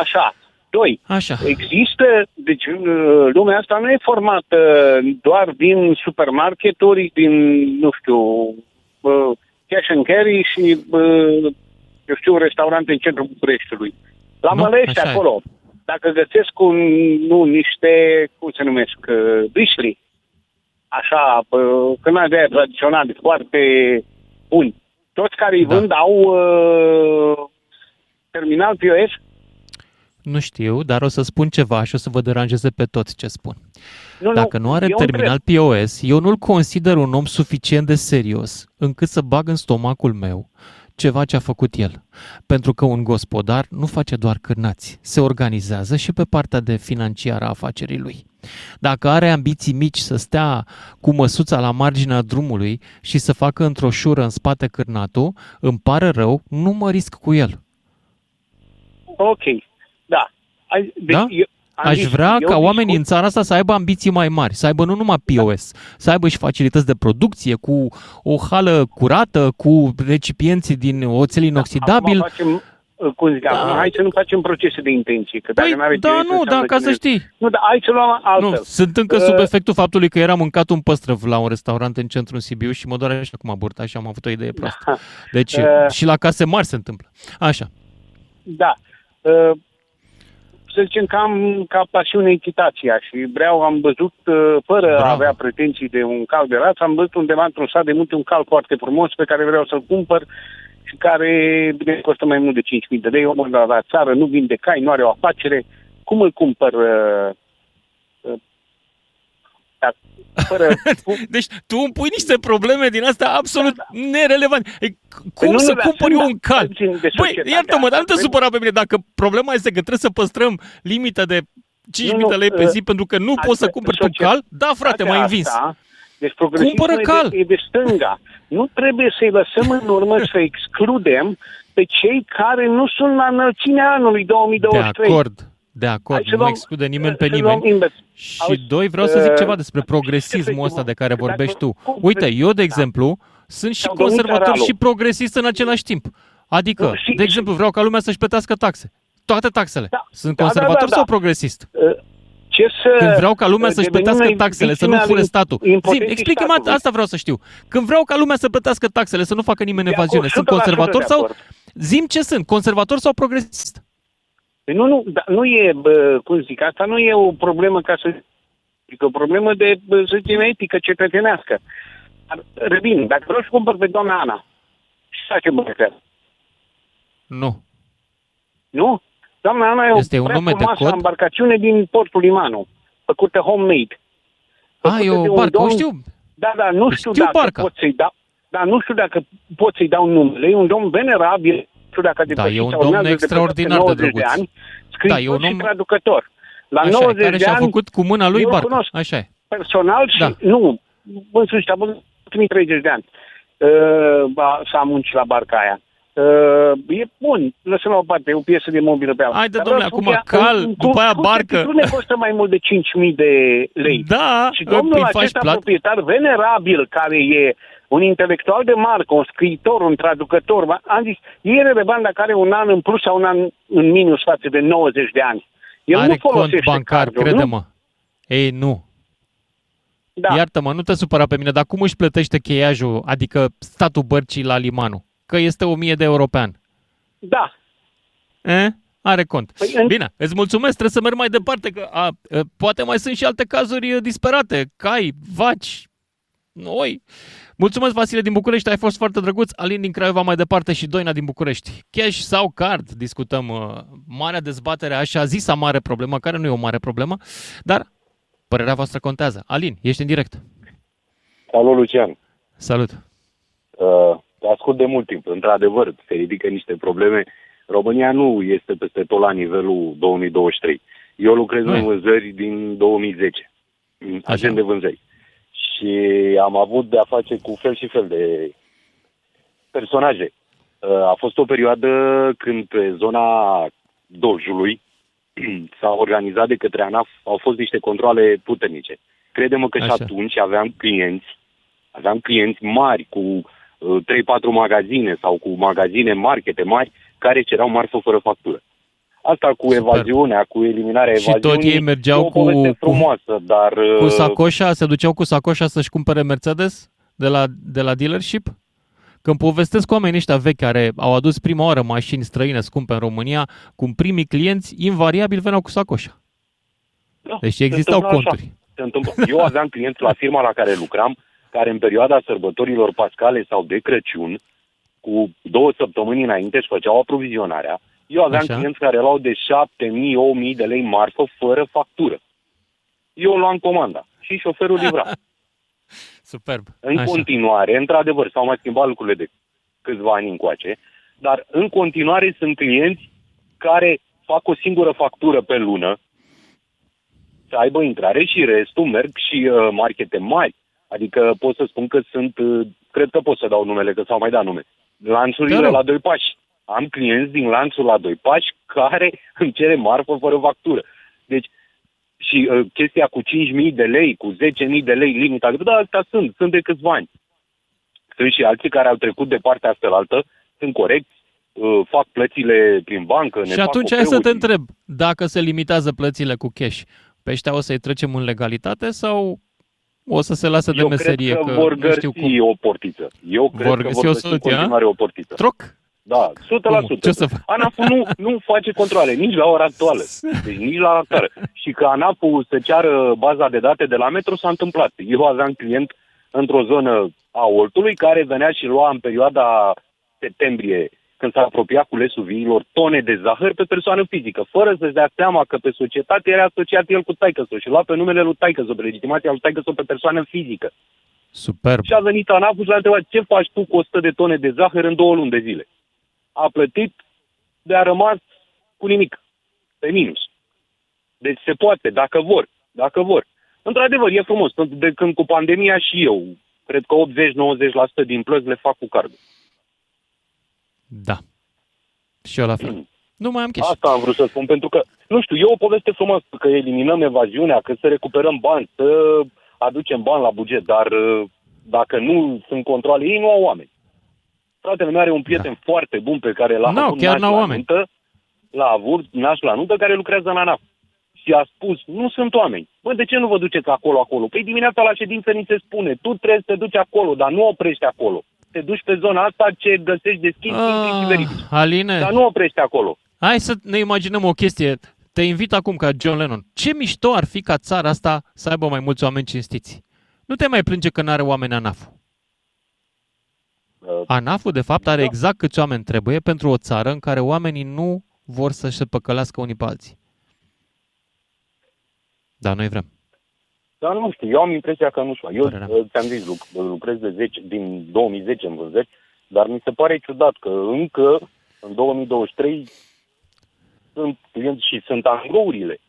Așa. Doi, Așa. există, deci uh, lumea asta nu e formată doar din supermarketuri, din, nu știu, uh, cash and carry și, uh, eu știu, restaurante în centrul Bucureștiului. La Nu, Mălești, așa e. acolo, dacă găsesc un, nu, niște, cum se numesc, uh, bisri, așa, uh, când de aia tradiționali, foarte buni. Toți care îi Da. vând au uh, terminal POS? Nu știu, dar o să spun ceva și o să vă deranjeze pe toți ce spun. Nu, Dacă nu are eu terminal POS, eu nu-l consider un om suficient de serios încât să bag în stomacul meu ceva ce a făcut el. Pentru că un gospodar nu face doar cârnați, se organizează și pe partea de financiară a afacerii lui. Dacă are ambiții mici să stea cu măsuța la marginea drumului și să facă într-o șură în spate cârnatul, îmi pare rău, nu mă risc cu el. Ok, da. Ai- Deci Da? eu, am Aș zis, vrea eu ca oamenii în discut- țara asta să aibă ambiții mai mari, să aibă nu numai POS, să aibă și facilități de producție, cu o hală curată, cu recipienții din oțel inoxidabil. Acum facem, uh, cum zic, Da. acum hai să nu facem procese de intenție, că dacă Păi, n-are da, cine, nu, înseamnă da, ca să cine- știi. Nu, dar hai să luăm altfel. Nu, sunt încă sub Uh, efectul faptului că eram mâncat un păstrăv la un restaurant în centru în Sibiu și mă doare și acum burta și am avut o idee proastă. Deci Uh. și la case mari se întâmplă. Așa. Da. Uh, să zicem că am ca pasiune echitația și vreau, am văzut, uh, fără Bravo. a avea pretenții de un cal de rață, am văzut undeva într-un sat de munte un cal foarte frumos pe care vreau să-l cumpăr și care, bine, costă mai mult de 5.000 de lei, omul la, la țară nu vinde cai, nu are o afacere. Cum îl cumpăr? Uh, uh, da, fără... Deci tu îmi pui niște probleme din astea absolut da, da. nerelevante. E, cum Păi nu, să nu, dar cumpăr sunt eu un cal? puțin de Băi, societatea iartă-mă, dar nu te asta, supăra pe mine dacă problema este că trebuie să păstrăm limita de 5.000 Nu, nu, de lei pe uh, zi pentru că nu adică poți să cumperi tu societatea cal? Da, frate, m-ai învins. asta, Deci progresismul Cumpără e cal. De, e de stânga. Nu trebuie să-i lăsăm în urmă să excludem pe cei care nu sunt la înălțimea anului De 2023. acord, de acord, Hai să nu luăm- exclude nimeni pe să luăm nimeni. invers. Și Auzi, doi, vreau să zic uh, ceva despre efectiv, progresismul ăsta de care dacă- vorbești tu. cum Uite, vrei- eu, de da. exemplu, sunt și Sau domnul conservator Caralu. și progresist în același timp. Adică, Nu, și- de exemplu, vreau ca lumea să-și plătească taxe. Toate taxele. Da. Sunt Da, da, conservator da, da. sau progresist? Uh, Ce să Când vreau ca lumea uh, să-și devenim plătească noi taxele, să nu victime fure ale statul. Zim, impotenței explică-mi, statului. asta vreau să știu. Când vreau ca lumea să plătească taxele, să nu facă nimeni De acord, evaziune, sunt 100% conservator de sau... acord. Zim ce sunt, conservator sau progresist? Păi Nu, nu, da, nu e, bă, cum zic, asta nu e o problemă ca să... Adică o problemă de, bă, să zicem, etică cetățenească. Dar, revin, dacă vreau să cumpăr pe doamna Ana, ce face bă, Nu. Nu? Doamna Ana e Este o un prea nume de frumoasă cod? embarcațiune din portul Limanu, făcută homemade. A, Făcută e de o un barcă, o domn- știu. Da, da, nu știu, Știu dacă barca. pot să-i dau. Da, nu știu dacă pot să-i dau numele. E un domn venerabil, nu știu dacă Da, depășit e un sau domn urmează extraordinar de 90 drăguț. ani, scriitor Da, e un și om- traducător. La Așa, 90 care de și-a ani, făcut cu mâna lui eu îl barcă. cunosc Așa e. personal și Da. nu, în sfârșit, am văzut ultimii 30 de ani. Uh, ba, s-a muncit la barca aia. Uh, e bun, lăsăm la o parte, e o piesă de mobilă pe alta. Haide, Dar domnule, vreau să acum spun că cal, un- un după aia tur- barcă. tur- Nu ne costă mai mult de 5.000 de lei. Da, Și domnul îi faci acesta plat. proprietar venerabil, care e un intelectual de marcă, un scriitor, un traducător, ba- am zis, e relevant dacă are un an în plus sau un an în minus față de 90 de ani. El Are nu cont folosește bancar, cardul, crede-mă. Ei, nu. Nu? Da. Iartă-mă, nu te supăra pe mine, dar cum își plătește cheiajul, adică statul bărcii la Limanu? Că este 1000 de euro pe an. da. E? Are cont. Păi în- Bine, îți mulțumesc, trebuie să merg mai departe, că a, a, poate mai sunt și alte cazuri a, disperate. Cai, vaci, oi. Mulțumesc, Vasile din București, ai fost foarte drăguț. Alin din Craiova mai departe și Doina din București. Cash sau card, discutăm uh, marea dezbatere, așa zisa mare problemă, care nu e o mare problemă, dar părerea voastră contează. Alin, ești în direct. Salut, Lucian. Salut. Uh, te ascult de mult timp. Într-adevăr, se ridică niște probleme. România nu este peste tot la nivelul 2023. Eu lucrez Nu e. în vânzări din 2010, în agent de vânzări. Și am avut de-a face cu fel și fel de personaje. Uh, A fost o perioadă când pe zona Dojului s-a organizat de către ANAF, au fost niște controle puternice. Crede-mă că și Așa. atunci aveam clienți, aveam clienți mari cu uh, 3-4 magazine sau cu magazine markete mari care cereau marfă fără factură. Asta cu Super. evaziunea, cu eliminarea Și tot evaziunii, ei mergeau e o cu- poveste cu- frumoasă, dar... Cu uh, sacoșa, se duceau cu sacoșa să-și cumpere Mercedes de la, de la dealership? Când povestesc cu oamenii ăștia vechi care au adus prima oară mașini străine scumpe în România, cum primii clienți invariabil veneau cu sacoșa. Da, Deci se existau întâmplă așa. conturi. Se întâmplă. Eu aveam clienți la firma la care lucram, care în perioada sărbătorilor pascale sau de Crăciun, cu două săptămâni înainte își făceau aprovizionarea. Eu aveam Așa. clienți care luau de 7.000-8.000 de lei marfă fără factură. Eu luam comanda și șoferul livra. Superb. În Așa. continuare, într-adevăr, s-au mai schimbat lucrurile de câțiva ani încoace, dar în continuare sunt clienți care fac o singură factură pe lună, să aibă intrare și restul merg și uh, markete mari. Adică pot să spun că sunt, uh, cred că pot să dau numele, că s-au mai dat nume. Te Lanțurile rog. la doi pași. Am clienți din lanțul la doi pași care îmi cere marfă fără factură. Deci, și uh, chestia cu 5.000 de lei, cu 10.000 de lei limita, da, astea sunt, sunt de câțiva ani. Sunt și alții care au trecut de partea asta la altă, sunt corecți, uh, fac plățile prin bancă, ne Și fac atunci hai să OP-uri. te întreb, dacă se limitează plățile cu cash, pe ăștia o să-i trecem în legalitate sau o să se lasă de Eu meserie? cred că, că vor nu știu găsi cum. o portiță. Eu cred Vor că găsi vor o găsi în soluție, a? continuare o portiță. Troc? Da, 100%. Cum? Ce o să fac? ANAF nu, nu face controle, nici la ora actuală, deci nici la actuală. Și că ANAF-ul să ceară baza de date de la metro s-a întâmplat. Eu aveam client într-o zonă a Oltului care venea și lua în perioada septembrie când s-a apropiat culesul viilor tone de zahăr pe persoană fizică, fără să-și dea seama că pe societate era asociat el cu taică și lua pe numele lui taică pe legitimația lui taică pe persoană fizică. Superb. Și a venit ANAF și l-a întrebat ce faci tu cu 100 de tone de zahăr în două luni de zile. A plătit de a rămas cu nimic, pe minus. Deci se poate, dacă vor, dacă vor. Într-adevăr, e frumos. De când cu pandemia și eu, cred că 80-90% din plăți le fac cu cardul. Da. Și eu la fel. Mm. Nu mai am chestii. Asta am vrut să spun, pentru că, nu știu, e o poveste frumoasă, că eliminăm evaziunea, că să recuperăm bani, să aducem bani la buget, dar uh, dacă nu sunt controle, ei nu au oameni. Fratele meu are un prieten da. foarte bun pe care l-a no, avut chiar n-au oameni. Nuntă, l-a avut naș la nuntă care lucrează la NAF. Și a spus, nu sunt oameni. Bă, de ce nu vă duceți acolo, acolo? Păi dimineața la ședință ni se spune, tu trebuie să te duci acolo, dar nu oprești acolo. Te duci pe zona asta ce găsești deschis, ah, și verifici. Aline. Dar nu oprești acolo. Hai să ne imaginăm o chestie. Te invit acum ca John Lennon. Ce mișto ar fi ca țara asta să aibă mai mulți oameni cinstiți? Nu te mai plânge că nu are oameni anaf. Uh, ANAF-ul, de fapt, are da. exact câți oameni trebuie pentru o țară în care oamenii nu vor să se păcălească unii pe alții. Dar noi vrem. Dar nu știu, eu am impresia că nu știu. Eu Părerea. Uh, ți-am zis, lucrez de 10, din 2010 în vânzări, dar mi se pare ciudat că încă în 2023 sunt și sunt angrourile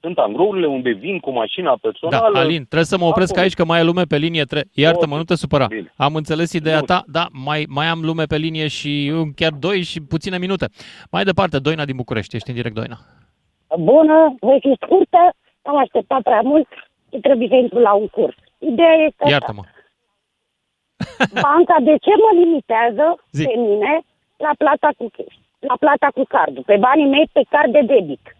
sunt angrourile unde vin cu mașina personală. Da, Alin, trebuie să mă opresc acolo. aici că mai ai lume pe linie. Tre- Iartă-mă, nu te supăra. Bine. Am înțeles ideea ta, da, mai, mai am lume pe linie și chiar doi și puține minute. Mai departe, Doina din București, ești în direct, Doina. Bună, voi fi scurtă, am așteptat prea mult și trebuie să intru la un curs. Ideea este Iartă-mă. Banca de ce mă limitează Zic. pe mine la plata cu cash, la plata cu cardul, pe banii mei pe card de debit?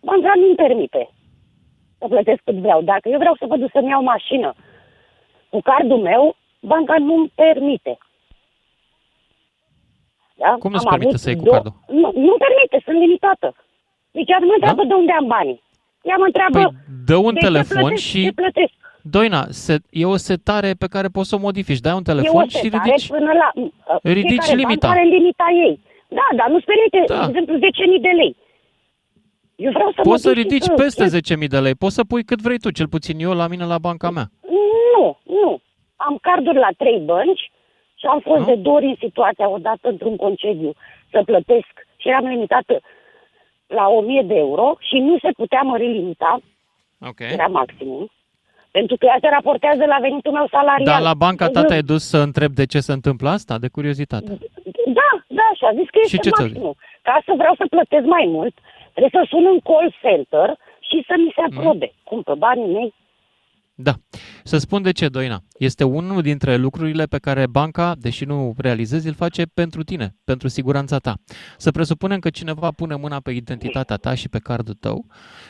Banca nu-mi permite să plătesc cât vreau. Dacă eu vreau să vă duc să-mi iau mașină cu cardul meu, banca nu-mi permite. Da? Cum nu-ți permite să iei cu cardul? Nu, nu permite, sunt limitată. Deci ea mă întreabă da? de unde am banii. Ea mă întreabă păi, dă un telefon plătesc, și... plătesc. Doina, se, e o setare pe care poți să o modifici. Dai un telefon și ridici, până la, ridici limita. are limita ei. Da, dar nu-ți permite, da. de exemplu, 10.000 de lei. Eu vreau să Poți să ridici să, peste 10.000 de lei. Poți să pui cât vrei tu, cel puțin eu la mine la banca mea. Nu, nu. Am carduri la trei bănci și am fost nu? de două ori în situația odată într-un concediu să plătesc și eram limitată la 1000 de euro și nu se putea mări limita. Okay. Era maximum. Pentru că ea se raportează la venitul meu salarial. Dar la banca ta te-ai dus să întreb de ce se întâmplă asta? De curiozitate. Da, da, și a zis că este și ce maximum. Ca să vreau să plătesc mai mult, Trebuie să sun în call center și să mi se aprobe. Mm. Cum, pe banii mei? Da. Să spun de ce, Doina. Este unul dintre lucrurile pe care banca, deși nu realizezi, îl face pentru tine, pentru siguranța ta. Să presupunem că cineva pune mâna pe identitatea ta și pe cardul tău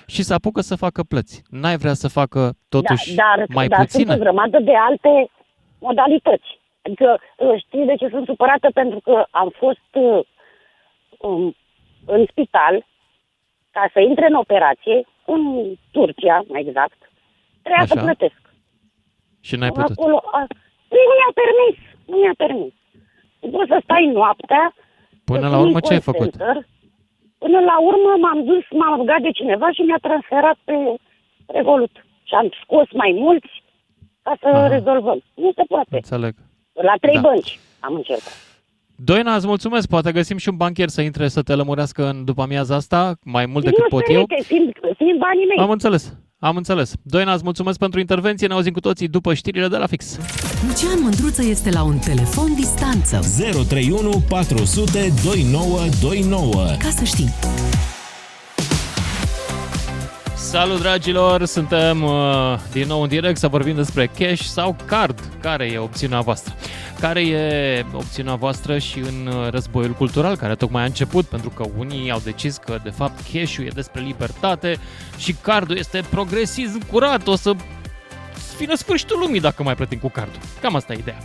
și să apucă să facă plăți. N-ai vrea să facă totuși da, dar, mai dar puține? sunt o grămadă de alte modalități. Adică știi de ce sunt supărată? Pentru că am fost uh, um, în spital ca să intre în operație, în Turcia, mai exact, trebuia Așa. să plătesc. Și n-ai putut? Acolo, a, nu mi-a permis, nu mi-a permis. Poți să stai noaptea. Până la urmă ce ai făcut? Center. Până la urmă m-am dus, m-am rugat de cineva și mi-a transferat pe Revolut. Și am scos mai mulți ca să Aha. rezolvăm. Nu se poate. Înțeleg. La trei da. bănci am încercat. Doina, îți mulțumesc. Poate găsim și un bancher să intre să te lămurească în după amiaza asta, mai mult decât pot eu. Fiind, fiind banii mei. Am înțeles. Am înțeles. Doina, îți mulțumesc pentru intervenție. Ne auzim cu toții după știrile de la fix. Lucian Mândruță este la un telefon distanță. 031 400 2929. Ca să știi. Salut dragilor, suntem uh, din nou în direct să vorbim despre cash sau card. Care e opțiunea voastră? Care e opțiunea voastră și în uh, războiul cultural care tocmai a început? Pentru că unii au decis că de fapt cash-ul e despre libertate și cardul este progresism curat. O să fină sfârșitul lumii dacă mai plătim cu cardul. Cam asta e ideea.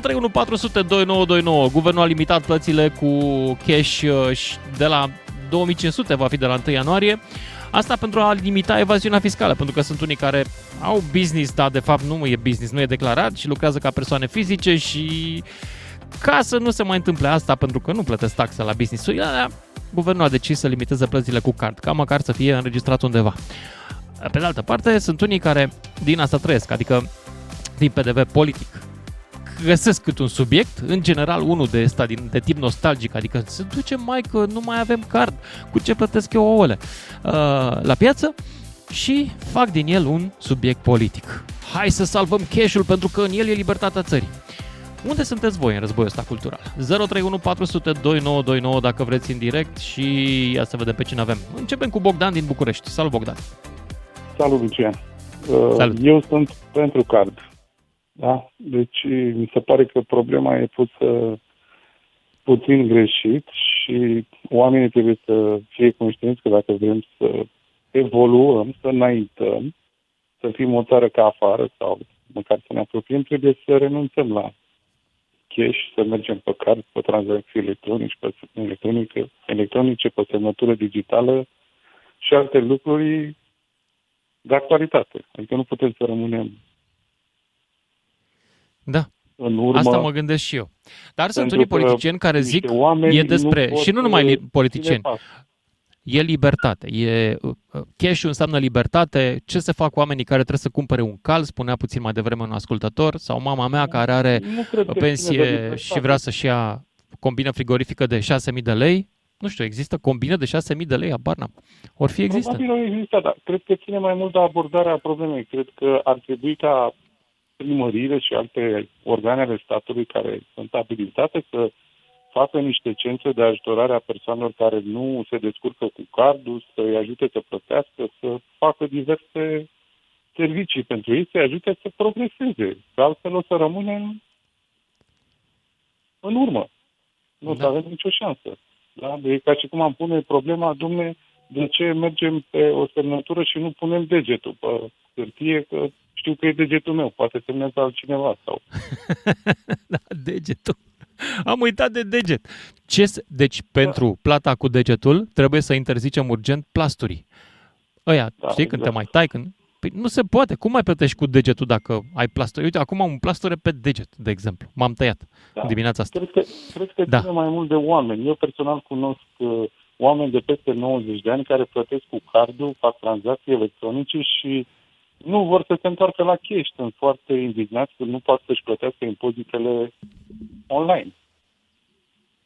031 Guvernul a limitat plățile cu cash uh, de la 2500 va fi de la 1 ianuarie. Asta pentru a limita evaziunea fiscală, pentru că sunt unii care au business, dar de fapt nu e business, nu e declarat și lucrează ca persoane fizice și ca să nu se mai întâmple asta, pentru că nu plătesc taxa la business-ul, guvernul a decis să limiteze plățile cu card, ca măcar să fie înregistrat undeva. Pe de altă parte, sunt unii care din asta trăiesc, adică din PDV politic. Găsesc cât un subiect, în general unul de ăsta din, de tip nostalgic, adică se duce mai că nu mai avem card, cu ce plătesc eu ouăle uh, la piață și fac din el un subiect politic. Hai să salvăm cash-ul pentru că în el e libertatea țării. Unde sunteți voi în războiul ăsta cultural? 031 400 2929 dacă vreți în direct și ia să vedem pe cine avem. Începem cu Bogdan din București. Salut Bogdan! Salut Lucian! Uh, Salut. Eu sunt pentru card. Da? Deci mi se pare că problema e pusă puțin greșit și oamenii trebuie să fie conștienți că dacă vrem să evoluăm, să înaintăm, să fim o țară ca afară sau măcar să ne apropiem, trebuie să renunțăm la cash, să mergem pe card, pe tranzacții electronice, pe electronice, electronice, pe semnătură digitală și alte lucruri de actualitate. Adică nu putem să rămânem da. În urmă, Asta mă gândesc și eu. Dar sunt unii politicieni care zic, e despre, nu și nu numai politicieni, e libertate. E, uh, cash înseamnă libertate. Ce se fac oamenii care trebuie să cumpere un cal, spunea puțin mai devreme un ascultător, sau mama mea care are o pensie și vrea să-și ia combină frigorifică de 6.000 de lei, nu știu, există combină de 6.000 de lei, abar n-am. Or fi există. Probabil nu există, dar cred că ține mai mult de abordarea problemei. Cred că ar trebui ca primările și alte organe ale statului care sunt abilitate să facă niște centre de ajutorare a persoanelor care nu se descurcă cu cardul, să-i ajute să plătească, să facă diverse servicii pentru ei, să-i ajute să progreseze. Că altfel o să rămânem în urmă. Nu da. avem nicio șansă. Da? E ca și cum am pune problema, dumne, de ce mergem pe o semnătură și nu punem degetul pe hârtie, că știu că e degetul meu, poate semnează altcineva sau... da, degetul. Am uitat de deget. Ce, deci, da. pentru plata cu degetul, trebuie să interzicem urgent plasturii. Ăia, da, știi, exact. când te exact. mai tai, când... Păi nu se poate. Cum mai plătești cu degetul dacă ai plasturi? Uite, acum am un plasture pe deget, de exemplu. M-am tăiat da. dimineața asta. Cred că, cred că da. ține mai mult de oameni. Eu personal cunosc uh, oameni de peste 90 de ani care plătesc cu cardul, fac tranzacții electronice și nu vor să se întoarcă la cash. Sunt foarte indignați că nu pot să-și plătească impozitele online.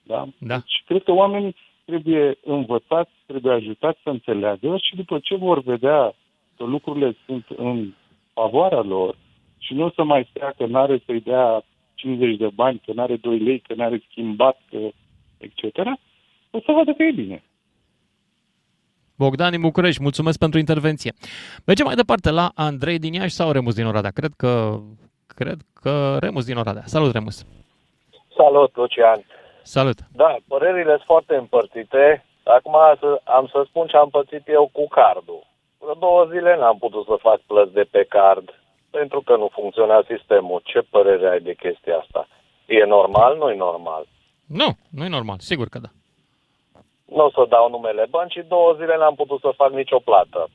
Da? da? Deci cred că oamenii trebuie învățați, trebuie ajutați să înțeleagă și după ce vor vedea că lucrurile sunt în favoarea lor și nu o să mai stea că n-are să-i dea 50 de bani, că n-are 2 lei, că n-are schimbat, că etc., o să vadă că e bine. Bogdan din București, mulțumesc pentru intervenție. Mergem mai departe la Andrei din Iași sau Remus din Oradea? Cred că, cred că Remus din Oradea. Salut, Remus! Salut, Lucian! Salut! Da, părerile sunt foarte împărțite. Acum am să spun ce am pățit eu cu cardul. Vreo două zile n-am putut să fac plăți de pe card pentru că nu funcționa sistemul. Ce părere ai de chestia asta? E normal? Nu e normal. Nu, nu e normal, sigur că da nu o să dau numele băncii, două zile n-am putut să fac nicio plată.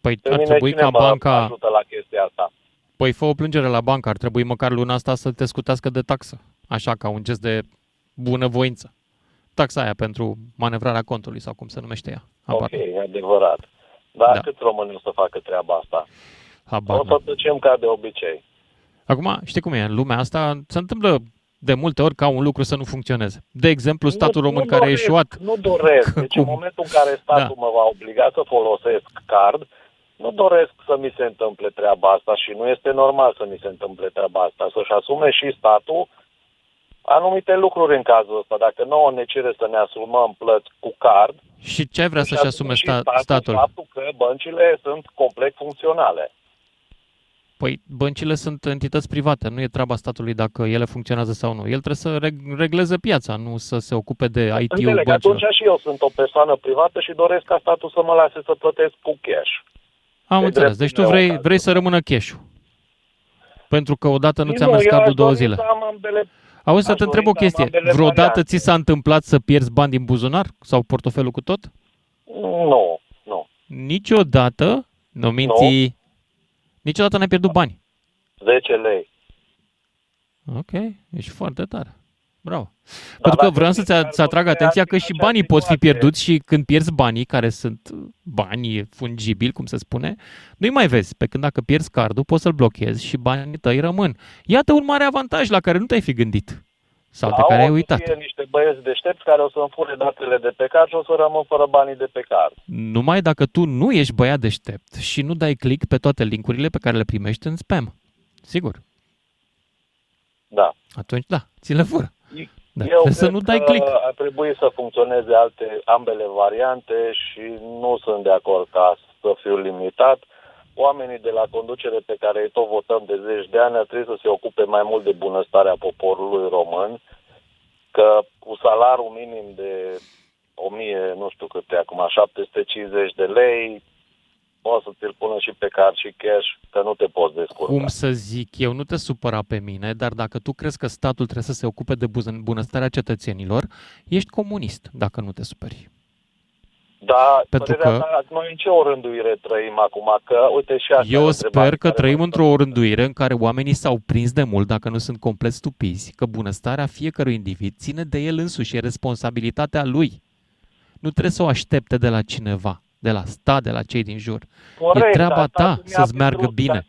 Păi Pe ar trebui ca banca... ajută la chestia asta? Păi fă o plângere la bancă, ar trebui măcar luna asta să te scutească de taxă. Așa, ca un gest de bunăvoință. Taxa aia pentru manevrarea contului sau cum se numește ea. Apar. Ok, e adevărat. Dar da. cât românii o să facă treaba asta? Habar, o să tăcem ca de obicei. Acum, știi cum e, în lumea asta se întâmplă de multe ori ca un lucru să nu funcționeze. De exemplu, statul nu, român nu care doresc, a ieșuat. Nu doresc. Deci în momentul în care statul da. mă va obliga să folosesc card, nu doresc să mi se întâmple treaba asta și nu este normal să mi se întâmple treaba asta. Să-și asume și statul anumite lucruri în cazul ăsta. Dacă nouă ne cere să ne asumăm plăți cu card... Și ce vrea să-și asume sta- statul? statul? Faptul că băncile sunt complet funcționale. Păi băncile sunt entități private, nu e treaba statului dacă ele funcționează sau nu. El trebuie să regleze piața, nu să se ocupe de IT-ul Înțeleg, băncilor. atunci și eu sunt o persoană privată și doresc ca statul să mă lase să plătesc cu cash. Am de înțeles, deci tu vrei, vrei să rămână cash-ul. Pentru că odată nu ți-a mers cardul două zile. Ambele, Auzi, să te întreb o chestie. Vreodată ți s-a întâmplat să pierzi bani din buzunar sau portofelul cu tot? Nu, nu. Niciodată? Nu minți? Nu. Niciodată n-ai pierdut bani. 10 lei. Ok, ești foarte tare. bravo. Pentru că vreau să-ți, să atrag atenția că și banii pot fi pierduți și când pierzi banii, care sunt bani fungibili, cum se spune, nu-i mai vezi. Pe când dacă pierzi cardul, poți să-l blochezi și banii tăi rămân. Iată un mare avantaj la care nu te-ai fi gândit. Sau pe care ai uitat. Fie niște băieți deștepți care o să-mi fure datele de pe card și o să rămân fără banii de pe card. Numai dacă tu nu ești băiat deștept și nu dai click pe toate linkurile pe care le primești în spam. Sigur. Da. Atunci da, ți le fură. Da. Eu să nu dai click. ar trebui să funcționeze alte, ambele variante și nu sunt de acord ca să fiu limitat. Oamenii de la conducere pe care îi tot votăm de zeci de ani ar trebui să se ocupe mai mult de bunăstarea poporului român, că cu salariul minim de 1000, nu știu câte acum, 750 de lei, poți să ți-l pună și pe card și cash, că nu te poți descurca. Cum să zic eu, nu te supăra pe mine, dar dacă tu crezi că statul trebuie să se ocupe de bunăstarea cetățenilor, ești comunist, dacă nu te superi. Da, Pentru că ta, noi în ce orânduire trăim acum? Că, uite, și asta Eu sper că trăim într-o orânduire în care oamenii s-au prins de mult, dacă nu sunt complet stupizi, că bunăstarea fiecărui individ ține de el însuși, e responsabilitatea lui. Nu trebuie să o aștepte de la cineva de la stat, de la cei din jur. Corect, e treaba ta să-ți meargă bine.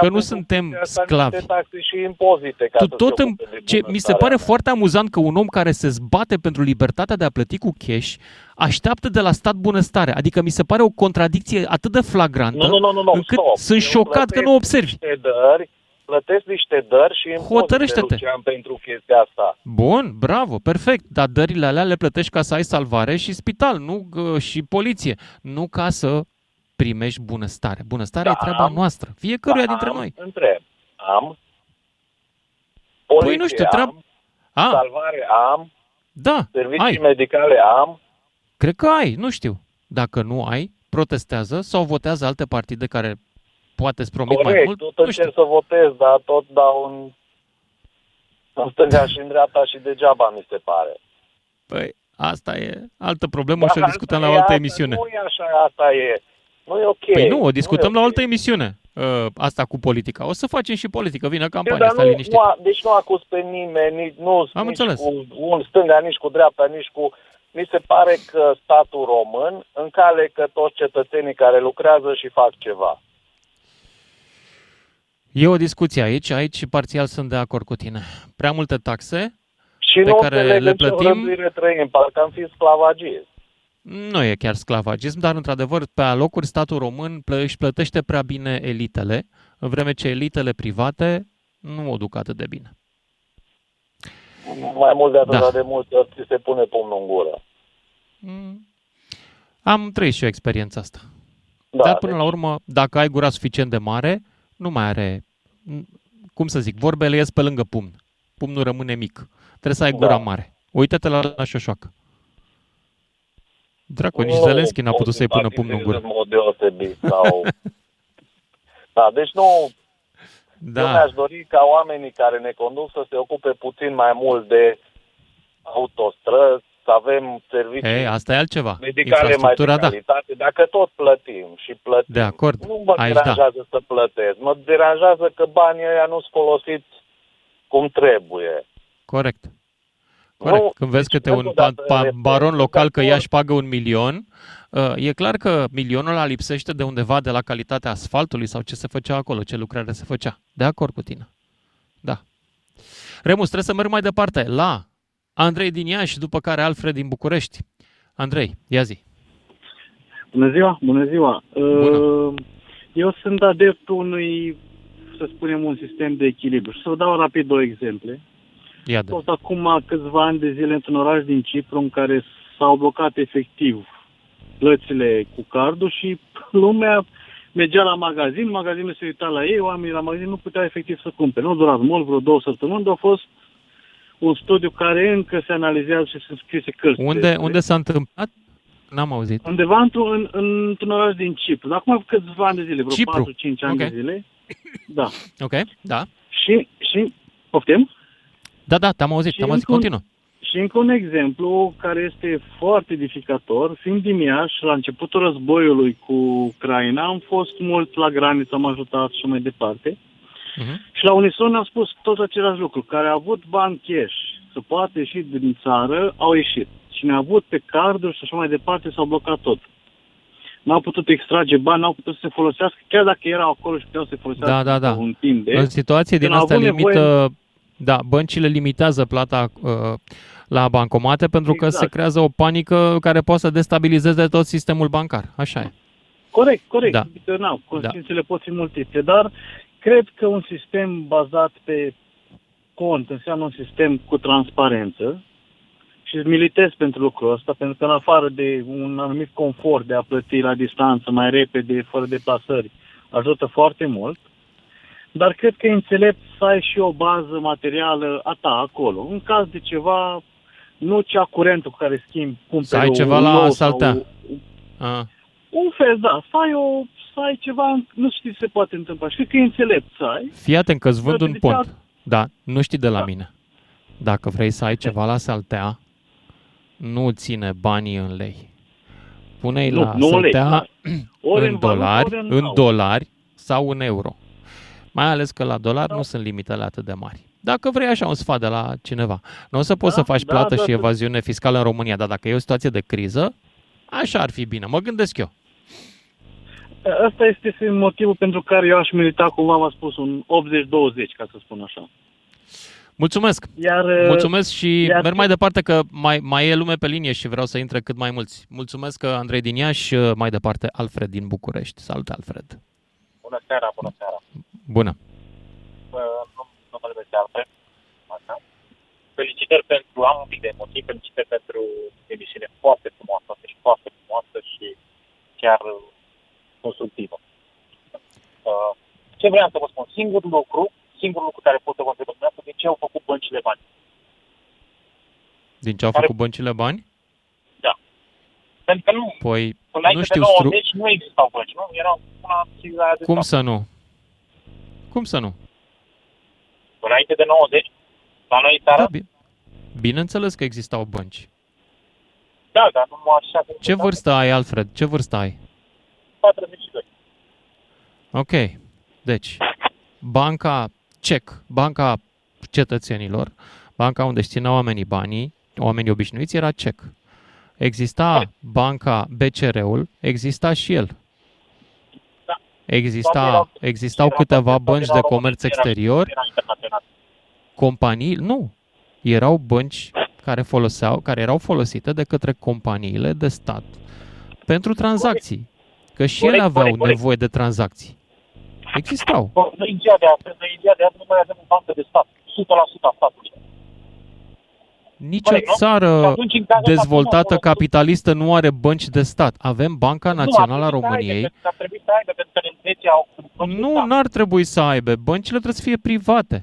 Că nu suntem sclavi. Taxe și impozite ca tu tot îmi, ce, mi se pare foarte amuzant că un om care se zbate pentru libertatea de a plăti cu cash așteaptă de la stat bunăstare. Adică mi se pare o contradicție atât de flagrantă nu, nu, nu, nu, încât stop. sunt șocat că nu observi. Dări, plătesc niște dări și Hotărăște-te. pentru chestia asta. Bun, bravo, perfect. Dar dările alea le plătești ca să ai salvare și spital, nu și poliție. Nu ca să primești bunăstare. Bunăstarea da, e treaba noastră, fiecăruia da, dintre noi. Întreb, am poliție păi nu știu, treaba... am, salvare am, da, servicii ai. medicale am. Cred că ai, nu știu. Dacă nu ai, protestează sau votează alte partide care poate îți promit Corect, mai mult. tot încerc să votez, dar tot dau în, în stânga și în dreapta și degeaba mi se pare. Păi, asta e altă problemă și o discutăm la o altă emisiune. Nu e așa, asta e. Nu e ok. Păi nu, o discutăm nu la o altă emisiune. Uh, asta cu politica. O să facem și politică. Vină campania, asta liniștit. Nu, a, deci nu acuz pe nimeni, nici, nu, Am nici înțeles. cu un stânga, nici cu dreapta, nici cu... Mi se pare că statul român încalecă toți cetățenii care lucrează și fac ceva. E o discuție aici, aici parțial sunt de acord cu tine. Prea multe taxe și pe nu care le plătim. Și trăim, parcă am fi sclavagism. Nu e chiar sclavagism, dar într-adevăr pe alocuri statul român își plătește prea bine elitele, în vreme ce elitele private nu o duc atât de bine. Mai mult de atât da. de mult ți se pune pumnul în gură. Mm. Am trăit și eu experiența asta. Da, Dar până deci... la urmă, dacă ai gura suficient de mare, nu mai are, cum să zic, vorbele ies pe lângă pumn. Pumnul rămâne mic. Trebuie să ai gura da. mare. Uită-te la, la șoșoacă. Dracu, nici Zelenski n-a putut să-i pună pumnul în gură. În mod deosebit sau... da, deci nu... Da. Eu mi-aș dori ca oamenii care ne conduc să se ocupe puțin mai mult de autostrăzi, să avem servicii Ei, asta e altceva. medicale mai de calitate, da. dacă tot plătim și plătim. De acord. Nu mă Aici deranjează da. să plătesc, mă deranjează că banii ăia nu sunt folosiți cum trebuie. Corect. Corect. Nu, Când vezi deci câte un pa- pa- baron local că ea își pagă un milion, uh, e clar că milionul ăla lipsește de undeva de la calitatea asfaltului sau ce se făcea acolo, ce lucrare se făcea. De acord cu tine. Da. Remus, trebuie să merg mai departe la Andrei din Iași, după care Alfred din București. Andrei, ia zi. Bună ziua, bună ziua. Bună. Uh, eu sunt adeptul unui, să spunem, un sistem de echilibru. Și să vă dau rapid două exemple. Ia de. Tot acum câțiva ani de zile într-un oraș din Cipru în care s-au blocat efectiv plățile cu cardul și lumea mergea la magazin, magazinul se uita la ei, oamenii la magazin nu puteau efectiv să cumpere. Nu a durat mult, vreo două săptămâni, dar a fost un studiu care încă se analizează și sunt scrise cărți. Unde, despre. unde s-a întâmplat? N-am auzit. Undeva într-un, în, într-un oraș din Cipru. Acum câțiva ani de zile, vreo Cipru. 4-5 ani Ok. de zile. Da. Ok, da. Și, și, poftim? Da, da, te-am auzit, Și te-am auzit, încă un- continuă. Și încă un exemplu care este foarte edificator. Fiind din Iași, la începutul războiului cu Ucraina, am fost mult la graniță, am ajutat și mai departe. Uh-huh. Și la unison am spus tot același lucru, care a avut bani cash să poată ieși din țară, au ieșit. Cine a avut pe carduri și așa mai departe, s-au blocat tot. N-au putut extrage bani, n-au putut să se folosească, chiar dacă erau acolo și puteau să se folosească Da, da, da. un timp de... În situație din când au asta avut limită, nevoie- da, băncile limitează plata uh, la bancomate pentru că Exact. se creează o panică care poate să destabilizeze tot sistemul bancar. Așa e. Corect, corect. Da. Adică, na, consecințele pot fi multiple, dar cred că un sistem bazat pe cont înseamnă un sistem cu transparență și militez pentru lucrul ăsta, pentru că în afară de un anumit confort de a plăti la distanță mai repede, fără deplasări, ajută foarte mult. Dar cred că e înțelept să ai și o bază materială a ta acolo. În caz de ceva, nu cea curentă cu care schimbi, cumperi Să ai o- ceva un la nou saltea. sau A, un fel, da, să ai, o, să ai ceva, nu știu ce se poate întâmpla. Și cred că e înțelept să ai. fii atent că îți vând Dar un de pont. cealaltă- Da, nu știi de la mine. Dacă vrei să ai ceva la saltea, nu ține banii în lei. Pune-i Nu, la nu în lei, saltea da. Ori în în valută, dolari, ori în în aur. dolari sau în euro. Mai ales că la dolari nu sunt limitele atât de mari. Dacă vrei așa un sfat de la cineva, nu o să poți să faci da, plată da, și da. evaziune fiscală în România, dar dacă e o situație de criză, așa ar fi bine. Mă gândesc eu. Asta este motivul pentru care eu aș milita, cum v-am spus, un 80-20, ca să spun așa. Mulțumesc! Iar, uh, Mulțumesc și iar- merg mai departe că mai, mai e lume pe linie și vreau să intre cât mai mulți. Mulțumesc că Andrei din Iași, mai departe Alfred din București. Salut, Alfred! Bună seara, bună seara. Bună! Bă, nu, numele meu este Alfred. Așa. Felicitări pentru, am un pic de emoții, felicitări pentru emisiune foarte frumoasă și foarte frumoasă și chiar uh, constructivă. Uh, ce vreau să vă spun? Singurul lucru, singurul lucru care pot să vă întreb dumneavoastră, de ce au făcut băncile bani? Din ce au Care- făcut băncile bani? Da. Pentru că nu, Păi, până nu înainte știu, de stru... 90 nu existau bănci, nu? Erau până la criza aia de cum stat. să nu? Cum să nu? Înainte de 90, la noi în țară, Da, bi- bineînțeles că existau bănci. da, dar nu așa cum Ce vârstă ai, Alfred? Ce vârstă ai? 42. Ok. Deci, banca CEC, banca cetățenilor, banca unde își țineau oamenii banii, oamenii obișnuiți, era CEC. Exista banca BCR-ul, exista și el. Exista, existau câteva bănci de comerț exterior, Era internațional. companii, nu, erau bănci care foloseau, care erau folosite de către companiile de stat pentru tranzacții. Că și ele Corect, aveau corect, corect. nevoie de tranzacții. Existau. Bă, Noi în ziua de astăzi, noi în ziua de astăzi nu mai avem o bancă de stat. 100% a statului. Nicio Corect, nu? Și țară atunci, în cazul ăsta, dezvoltată cum au capitalistă nu are bănci de stat. Avem Banca Națională a Nu, ar trebui să aibă, României. pentru că Ar trebui să aibă, pentru că în Elveția au bănci de Nu, stat. n-ar trebui să aibă. Băncile trebuie să fie private.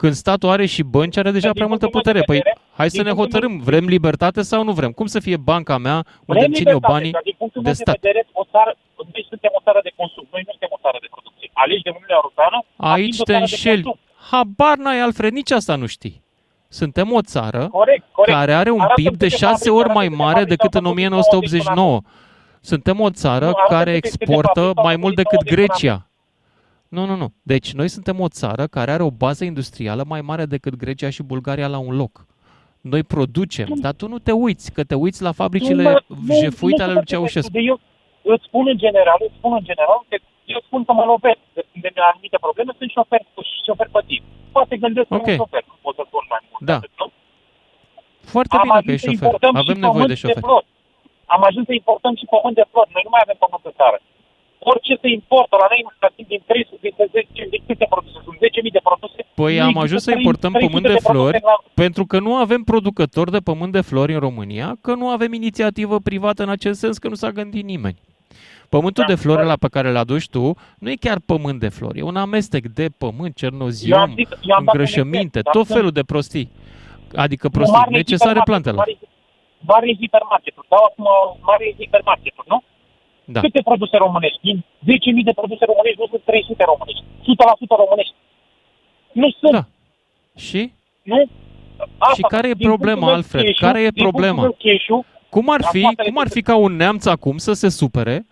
Când statul are și bănci, are deja Din prea multă punctul meu de putere. Păi vedere- hai să din ne punctul meu- hotărâm. Vrem libertate sau nu vrem? Cum să fie banca mea unde Vrem îmi țin eu libertate, banii dar din punctul de meu de stat? vedere, o țară, noi suntem o țară de consum, noi nu suntem o țară de producție. Alegi de Uniunea Europeană, Aici fiind o te țară de înșeli. consum. Habar n-ai, Alfred, nici asta nu știi. Suntem o țară Corect, corect. care are un Arată PIB de câte șase fabrici, ori arată mai câte mare fabrici decât au în făcut din 1989. Suntem o țară Nu, arată care câte- câte exportă fabrici au mai făcut mult din decât 1989. Grecia. Nu, nu, nu. Deci noi suntem o țară care are o bază industrială mai mare decât Grecia și Bulgaria la un loc. Noi producem, dar tu nu te uiți, că te uiți la fabricile Nu, nu, jefuite nu ale știu lui Ceaușescu. de Eu îți spun în general, îți spun în general, că eu spun că mă lovesc de, de anumite probleme, sunt șofer, șofer pătit. Poate gândesc că Ok. un șofer, nu pot să spun mai mult. Da. atât, nu? Foarte Am bine că ajuns ești să șofer. importăm Avem și nevoie pământ de șofer. flori. Am ajuns să importăm și pământ de flori. Noi nu mai avem pământ în țară. Orice se importă la noi, din, din 300, din 10, din câte produse sunt? 10.000 de produse. Păi Nu am există ajuns să 300 importăm pământ de produse flori la- pentru că nu avem producători de pământ de flori în România, că nu avem inițiativă privată în acest sens, că nu s-a gândit nimeni. Pământul Da, de flori la pe care îl aduci tu nu e chiar pământ de flori, e un amestec de pământ, Eu cernozium, am zis- eu am dat un îngrășăminte, exemplu, tot dar felul de prostii. Adică Nu, prostii marile necesare hipermarketuri, plantelor. Mari, mari hipermarketuri. Dau acum mari hipermarketuri, nu? Da. Câte produse românești? Din 10.000 de produse românești, nu sunt 300 românești. 100% românești. Nu sunt. Da. Și? Nu? Asta, Și care e din punctul problema, meu Alfred? cheșu- Care e din punctul problema? meu cheșu, Cum ar la fi, faptele cum ar de- fi ca un neamț acum să se supere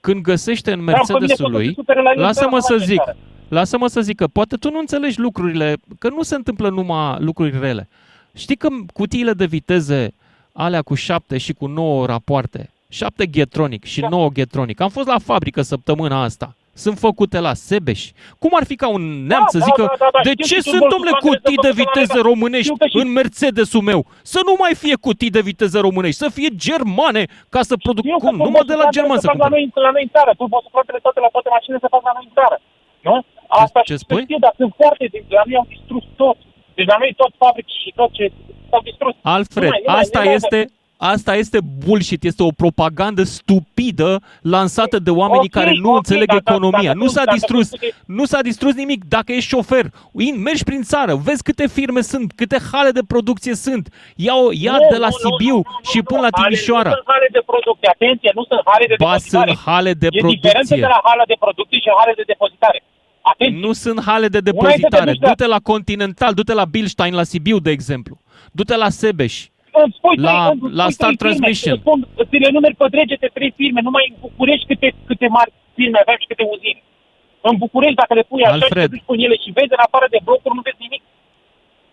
când găsește în Da, pe mine Mercedesul pot să se lui, supere la el în lasă-mă țară, să la zic, țară. lasă-mă să zic că poate tu nu înțelegi lucrurile, că nu se întâmplă numai lucruri rele. Știi că cutiile de viteze alea cu 7 și cu 9 rapoarte, 7 Getronic și 9 Getronic, am fost la fabrică săptămâna asta sunt făcute la Sebeș. Cum ar fi ca un neamț Da, să da, zică, da, da, da, de știu ce și sunt, sunt domnule, bolsovane cutii de de viteză săptămâna românești Știu că și- în Mercedesul meu? Să nu mai fie cutii de viteză românești, să fie germane, ca să produc... Eu Cum? Numai de la german să fac la cumpăr. noi, la noi în țară. Tu poți să plătele toate la toate mașinile să fac la noi în țară. Nu? Asta ce și spui? Știu, dar sunt foarte din la noi au distrus tot. Deci la noi tot fabrici și tot ce s-au distrus. Alfred, Nu mai- nu mai- asta nu mai- este, asta este bullshit, este o propagandă stupidă lansată de oamenii Ok, care nu ok, înțeleg dar- dar- economia. dacă nu tu- s-a dacă distrus, tu te- nu s-a distrus nimic. Dacă ești șofer, in, mergi prin țară, vezi câte firme sunt, câte hale de producție sunt. Ia, o, ia Nu, de la nu, nu, Sibiu și până la Hale- Timișoara. Nu sunt hale de producție. Atenție, nu sunt hale de Ba, depozitare. sunt hale de e diferență producție. de la hală de producție și hală de depozitare. Atenție. Nu sunt hale de Una este de depozitare. duci la- Du-te la Continental, du-te la Bilstein, la Sibiu, de exemplu. Du-te la Sebeș. Îmi spui La- trei, îmi la spui Star trei firme, Transmission. îți Spun, ți le numeri pe dregete trei firme, numai în București câte, câte mari firme avem și câte uzine. În București, dacă le pui așa Alfred. și te duci cu ele și vezi, în afară de blocuri, nu vezi nimic.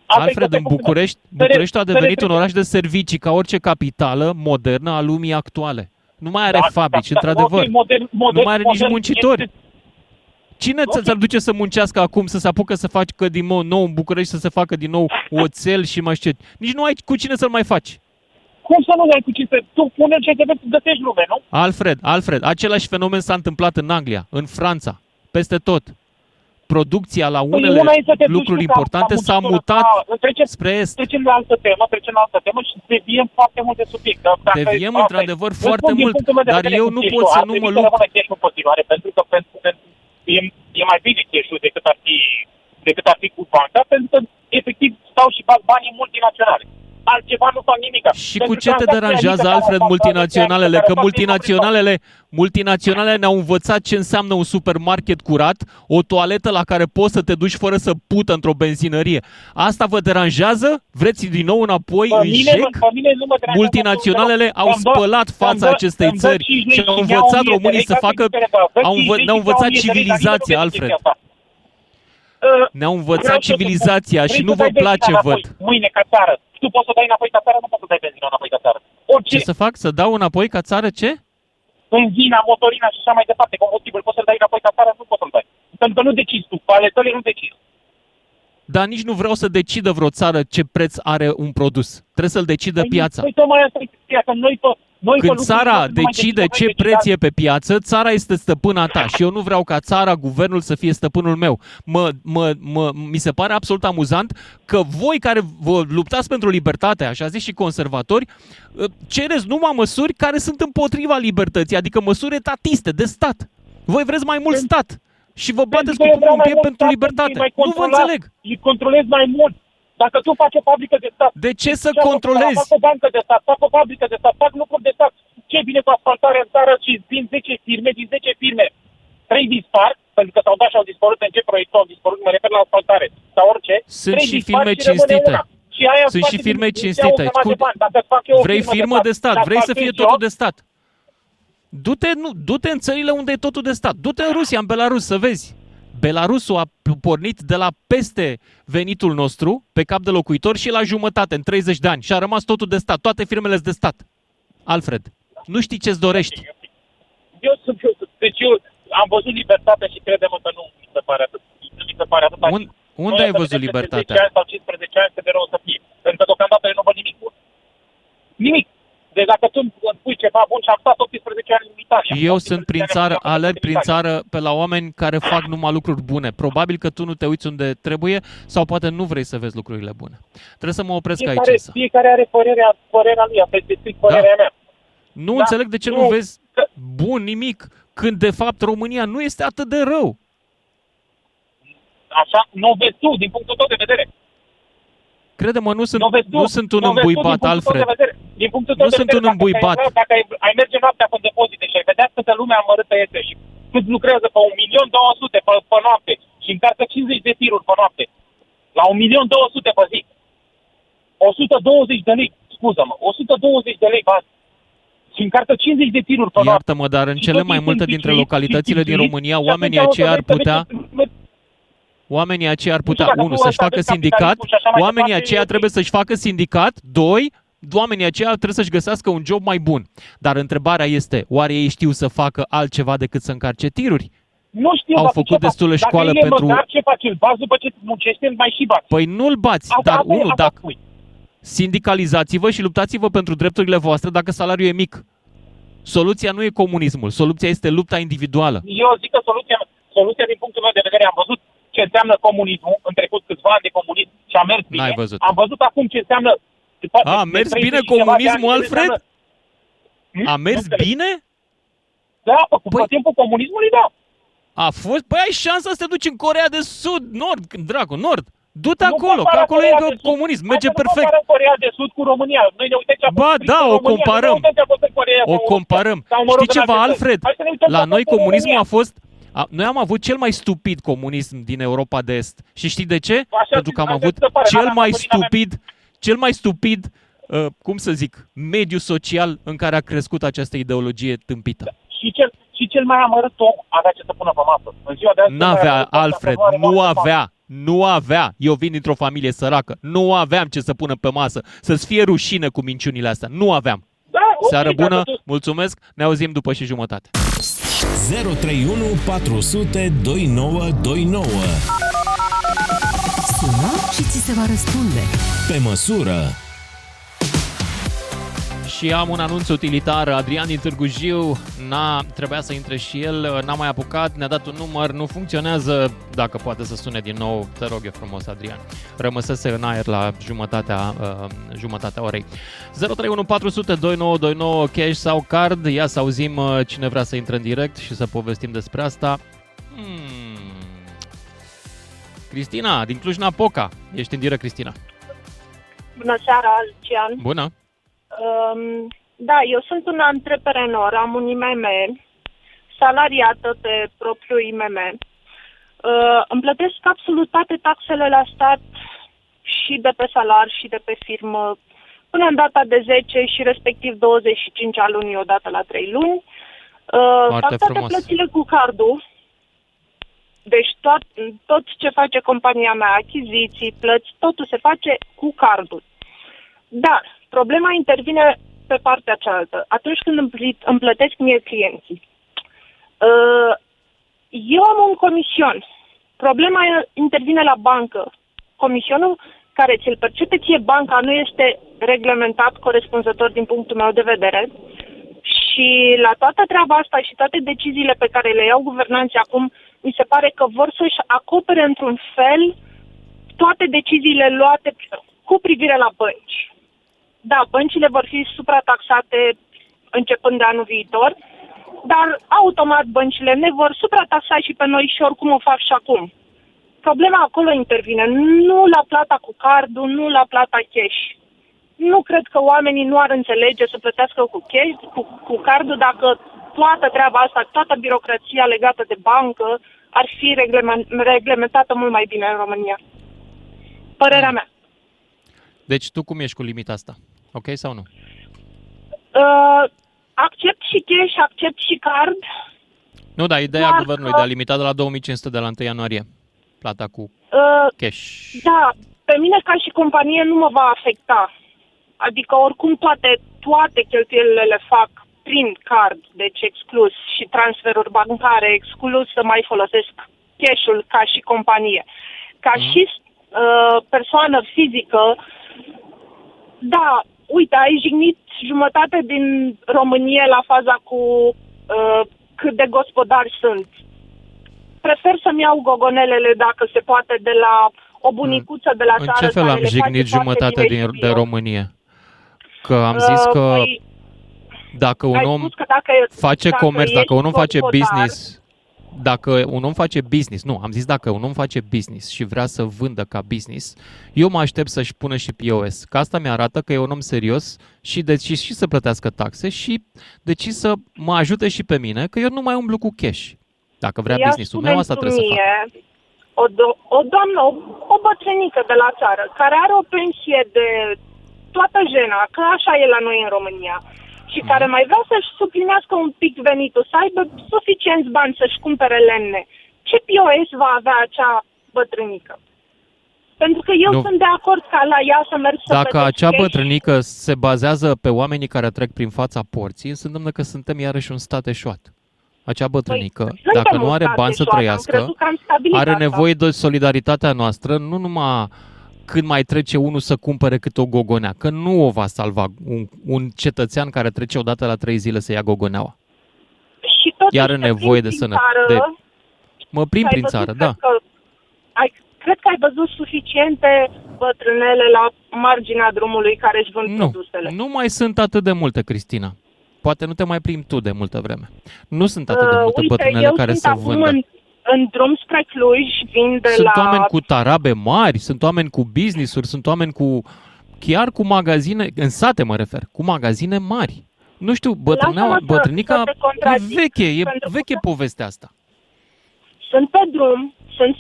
Asta e Alfred, în conceptul București, meu. Să re- Bucureștiul a să devenit un repet. oraș de servicii, ca orice capitală modernă a lumii actuale. Nu mai are Da, fabrici, da, da, într-adevăr. ok, modern- modern- nu mai are nici modern muncitori. este- Cine ți ți-ar duce să muncească acum, să se apucă să facă din nou, nou în București, să se facă din nou oțel și mai știu ce? Nici nu ai cu cine să-l mai faci. Cum să nu ai cu cine să... Tu pune ce te vezi, găsești lume, nu? Alfred, Alfred, același fenomen s-a întâmplat în Anglia, în Franța, peste tot. Producția la unele Păi una e să te duci lucruri tu ca- importante ca s-a muncitor, mutat ca- trecem, spre est. Trecem la altă temă, trecem la altă temă și deviem foarte mult de subiect. Dar Dacă Deviem, asta e- într-adevăr, Îți foarte spun din mult, punctul meu de dar vedere eu cu nu cash-ul, pot să ar nu trebui mă să lupt. rămână cash-ul în continuare, pentru că pentru, pentru, e, e mai bine cash decât ar fi decât ar fi cu banca, pentru că efectiv stau și fac banii multinaționale. Altceva nu fac nimic. Și cu ce te deranjează, Alfred, multinaționalele? Că multinaționalele, multinaționalele ne-au învățat ce înseamnă un supermarket curat, o toaletă la care poți să te duci fără să pută într-o benzinărie. Asta vă deranjează? Vreți din nou înapoi Pe în mine, jec? pe mine nu mă deranjează Multinaționalele absolut au deloc. Îmi dă- spălat îmi fața dă- acestei îmi dă țări 5 lei și au și învățat 1000 de românii lei să ca facă... să-i cere, bă, Au 5 învă- lei ne-au și învățat 1000 de lei, dar nimeni nu civilizația, vede Alfred. Chestia asta. Ne-au învățat Vreau să- civilizația și vrei nu să vă dai benzina place, înapoi, văd. Mâine ca țară. Tu poți să dai înapoi ca țară, nu poți să dai benzina înapoi ca țară. Orice, Ce să fac? Să dau înapoi ca țară ce? benzina, motorina și așa mai departe, combustibil, poți să-l dai înapoi ca țară, nu poți să-l dai. Pentru că nu decizi tu, cu ale tale nu decizi. Dar nici nu vreau să decidă vreo țară ce preț are un produs. Trebuie să-l decidă piața. Păi tocmai asta e chestia, că noi pe, noi pe Când lucruri țara nu mai decide decidem ce noi, preț deci, e pe piață, țara este stăpâna ta și eu nu vreau ca țara, guvernul să fie stăpânul meu. Mă, mă, mă, mi se pare absolut amuzant că voi care vă luptați pentru libertate, așa zis și conservatori, ă, cereți numai măsuri care sunt împotriva libertății, adică măsuri etatiste, de stat. Voi vreți mai mult stat și vă bateți cu că eu pumnul vreau în mai piept mult pentru stat, libertate. mai Nu vă controlat, înțeleg. Îi controlezi mai mult. Dacă tu faci o fabrică de stat... De ce să ce fac controlezi? Fac o bancă de stat, fac o fabrică de stat, fac lucruri de stat. Ce bine cu asfaltare în țară și din 10 firme, din 10 firme, 3 dispar, pentru că s-au dat și au dispărut în ce proiect au dispărut, mă refer la asfaltare sau orice. Sunt trei și dispar firme și rămâne cinstite. una. Și aia îți Sunt face și firme din- cinstite. îți iau o grămadă de Cu- bani. Dacă fac eu o Vrei firmă de stat, dacă vrei să fie fac totul eu, de stat. Du-te, nu, du-te în țările unde e totul de stat. Du-te în Rusia, în Belarus, să vezi. Belarusul a p- pornit de la peste venitul nostru, pe cap de locuitor, și la jumătate, în 30 de ani. Și a rămas totul de stat. Toate firmele sunt de stat. Alfred, nu știi ce-ți dorești. Eu sunt, eu, deci eu am văzut libertatea și credem că nu mi se pare atât. Nu mi se pare atât. Un, unde ai văzut libertatea? 10 ani sau 15 ani cât de rău o să fie. Pentru că deocamdată eu nu văd nimic bun. Nimic. Deci dacă tu îmi spui ceva bun și am stat 18 ani în Italia. Eu sunt prin țară, alerg prin țară pe la oameni care fac numai lucruri bune. Probabil că tu nu te uiți unde trebuie sau poate nu vrei să vezi lucrurile bune. Trebuie să mă opresc aici Fiecare, însă. fiecare are părerea, părerea lui, asta este strict părerea mea. Nu Da, înțeleg de ce nu nu. vezi bun nimic când de fapt România nu este atât de rău. Așa, nu o vezi tu, din punctul tău de vedere. Crede-mă, nu sunt, Nu vezi tu, nu sunt un nu vezi tu, din îmbuibat, punctul tău Alfred. De vedere. Din punctul tău Nu de sunt vedere, un îmbuibat. Dacă, ai, dacă ai, ai merge noaptea pe depozite și ai vedea câtă lume amărâtă este și cât lucrează pe 1.200.000 pe, pe noapte și încarcă 50 de tiruri pe noapte, la 1.200.000 pe zi, 120 de lei, scuză-mă, 120 de lei bani și încarcă 50 de tiruri pe noapte. Iartă-mă, dar în Și cele tot mai este multe dintre închipuit, localitățile din închipuit, România, și oamenii atunci o să aceia ar vezi că putea... merge- Oamenii aceia ar putea, Nu știu, unu, dacă tu să-și ăsta facă vezi sindicat, capitalismul și așa mai oamenii departe, aceia e trebuie să-și facă sindicat, doi, oamenii aceia trebuie să-și găsească un job mai bun. Dar întrebarea este, oare ei știu să facă altceva decât să încarce tiruri? Nu știu, Au dar făcut ce fac? destulă școală dacă el pentru- E măcar, ce faci? Îl bați după ce muncește, îl mai și bați. Păi nu-l bați, Asta- dar asta e- unul, asta dacă spui. sindicalizați-vă și luptați-vă pentru drepturile voastre dacă salariul e mic. Soluția nu e comunismul, soluția este lupta individuală. Eu zic că soluția, soluția din punctul meu de vedere, am văzut ce înseamnă comunismul, în trecut câțiva ani de comunism și a mers bine. N-ai văzut. Am văzut acum ce înseamnă... poate A, a de mers 30 bine și ceva de ani, comunismul, ce Alfred? înseamnă- A mers Nu înțeleg. bine? Da, pe, pe timpul comunismului, da. A fost? Păi ai șansa să te duci în Corea de Sud, Nord, dracu, Nord. Du-te Nu acolo, că compara acolo Coreea e de Sud. comunism, Hai merge să nu perfect. comparăm Coreea de Sud cu România. Noi ne uităm ce a fost Ba scris da, în o România, nu ne comparăm. uităm ce a fost în Coreea O sau- comparăm. sau, mă rog, Știi în ceva, alte țări. Alfred? Hai să ne uităm ce La a noi fost în comunismul România. a fost... A, noi am avut cel mai stupid comunism din Europa de Est. Și știi de ce? Pentru că am așa avut se pare. cel Alea, mai Caterina mea. Stupid, cel mai stupid, uh, cum să zic, mediu social în care a crescut această ideologie tâmpită. Și cel, și cel mai amărât om avea ce să pună pe masă. În ziua de azi, cel mai N-avea, amărât om, dacă Alfred, are nu masă, avea, nu avea. Eu vin dintr-o familie săracă, nu aveam ce să pună pe masă, să-ți fie rușine cu minciunile astea, nu aveam. Da, ok, Seară dacă bună, tu- mulțumesc, ne auzim după și jumătate. 031 400 2929. Sună și ți se va răspunde. Pe măsură. Și am un anunț utilitar, Adrian din Târgu Jiu, n-a, trebuia să intre și el, n-a mai apucat, ne-a dat un număr, nu funcționează, dacă poate să sune din nou, te rog eu frumos, Adrian. Rămăsese în aer la jumătatea, uh, jumătatea orei. 031 400 2929 cash sau card, ia să auzim uh, cine vrea să intre în direct și să povestim despre asta. Hmm. Cristina, din Cluj-Napoca, ești în direct, Cristina. Bună seara, Lucian. Bună. Um, da, eu sunt un antreprenor, am un IMM, salariată pe propriul IMM. Uh, îmi plătesc absolut toate taxele la stat și de pe salar și de pe firmă până în data de 10 și respectiv 25 a lunii odată la 3 luni. Uh, Foarte fac toate frumos. plățile cu cardul. Deci tot, tot ce face compania mea, achiziții, plăți, totul se face cu cardul. Dar problema intervine pe partea cealaltă. Atunci când îmi, pli- îmi plătesc mie clienții. Uh, Eu am un comision. Problema intervine la bancă. Comisionul care ți-l percepe ție banca nu este reglementat corespunzător din punctul meu de vedere. Și la toată treaba asta și toate deciziile pe care le iau guvernanții acum, mi se pare că vor să-și acopere într-un fel toate deciziile luate cu privire la bănci. Da, băncile vor fi suprataxate începând de anul viitor, dar automat băncile ne vor suprataxa și pe noi și oricum o fac și acum. Problema acolo intervine, nu la plata cu cardul, nu la plata cash. Nu cred că oamenii nu ar înțelege să plătească cu cash, cu, cu cardul, dacă toată treaba asta, toată birocrația legată de bancă ar fi reglemen- reglementată mult mai bine în România. Părerea mea. Deci tu cum ești cu limita asta? Ok sau nu? Uh, accept și cash, accept și card. Nu, da, ideea Doar guvernului că- de a limita de la 2500 de la 1 ianuarie plata cu Uh, cash. Da, pe mine ca și companie nu mă va afecta. Adică oricum toate, toate cheltuielile le fac prin card, deci exclus și transferuri bancare, exclus să mai folosesc cash-ul ca și companie. Ca și uh, persoană fizică, da, uite, ai jignit jumătate din România la faza cu uh, cât de gospodari sunt. Prefer să-mi iau gogonelele, dacă se poate, de la o bunicuță de la În țară ce fel care am le face jignit foarte jumătate bine din, și de bio. România? Că am zis Uh, că păi, dacă un ai om spus că dacă, face dacă comerț, ești dacă un om face gospodar, business, dacă un om face business, nu, am zis dacă un om face business și vrea să vândă ca business, eu mă aștept să-și pună și POS. Că asta mi-arată că e un om serios și decis și să plătească taxe și decis să mă ajute și pe mine, că eu nu mai umblu cu cash. Dacă vrea Ia businessul meu, spune-mi asta tu trebuie să fac. mie, O, do- o doamnă, o, o bătrânică de la țară, care are o pensie de toată jena, că așa e la noi în România, și Mhm. care mai vrea să-și suplinească un pic venitul, să aibă suficienți bani să-și cumpere lemne, ce POS va avea acea bătrânică. Pentru că eu Nu. sunt de acord ca la ea să merg să Dacă plătesc acea cash. bătrânică se bazează pe oamenii care trec prin fața porții, înseamnă că suntem iarăși un stat eșuat. Acea bătrânică, Păi, suntem dacă nu un are stat bani să eșuat, am trăiască, crezut că am stabilit are asta. nevoie de solidaritatea noastră, nu numai când mai trece unul să cumpere cât o gogonea, că nu o va salva un, un cetățean care trece odată la trei zile să ia gogoneaua. Și totuși Iar are te nevoie plimbi de prin sănătate. țară, De... Mă prim ai prin văzut, țară, cred da. Că, ai, cred că ai văzut suficiente bătrânele la marginea drumului care își vând Nu, produsele. nu mai sunt atât de multe, Cristina. Poate nu te mai plimbi tu de multă vreme. Nu sunt atât de Uh, multe uite, bătrânele eu care sunt să acum vândă. În, în drum spre Cluj, vin de Sunt la... oameni cu tarabe mari, sunt oameni cu business-uri, sunt oameni cu chiar cu magazine, în sate mă refer, cu magazine mari. Nu știu, bătrâneaua, Lasă-mă să- bătrânica să te e contrazic, veche, e pentru veche povestea asta. Sunt pe drum, sunt,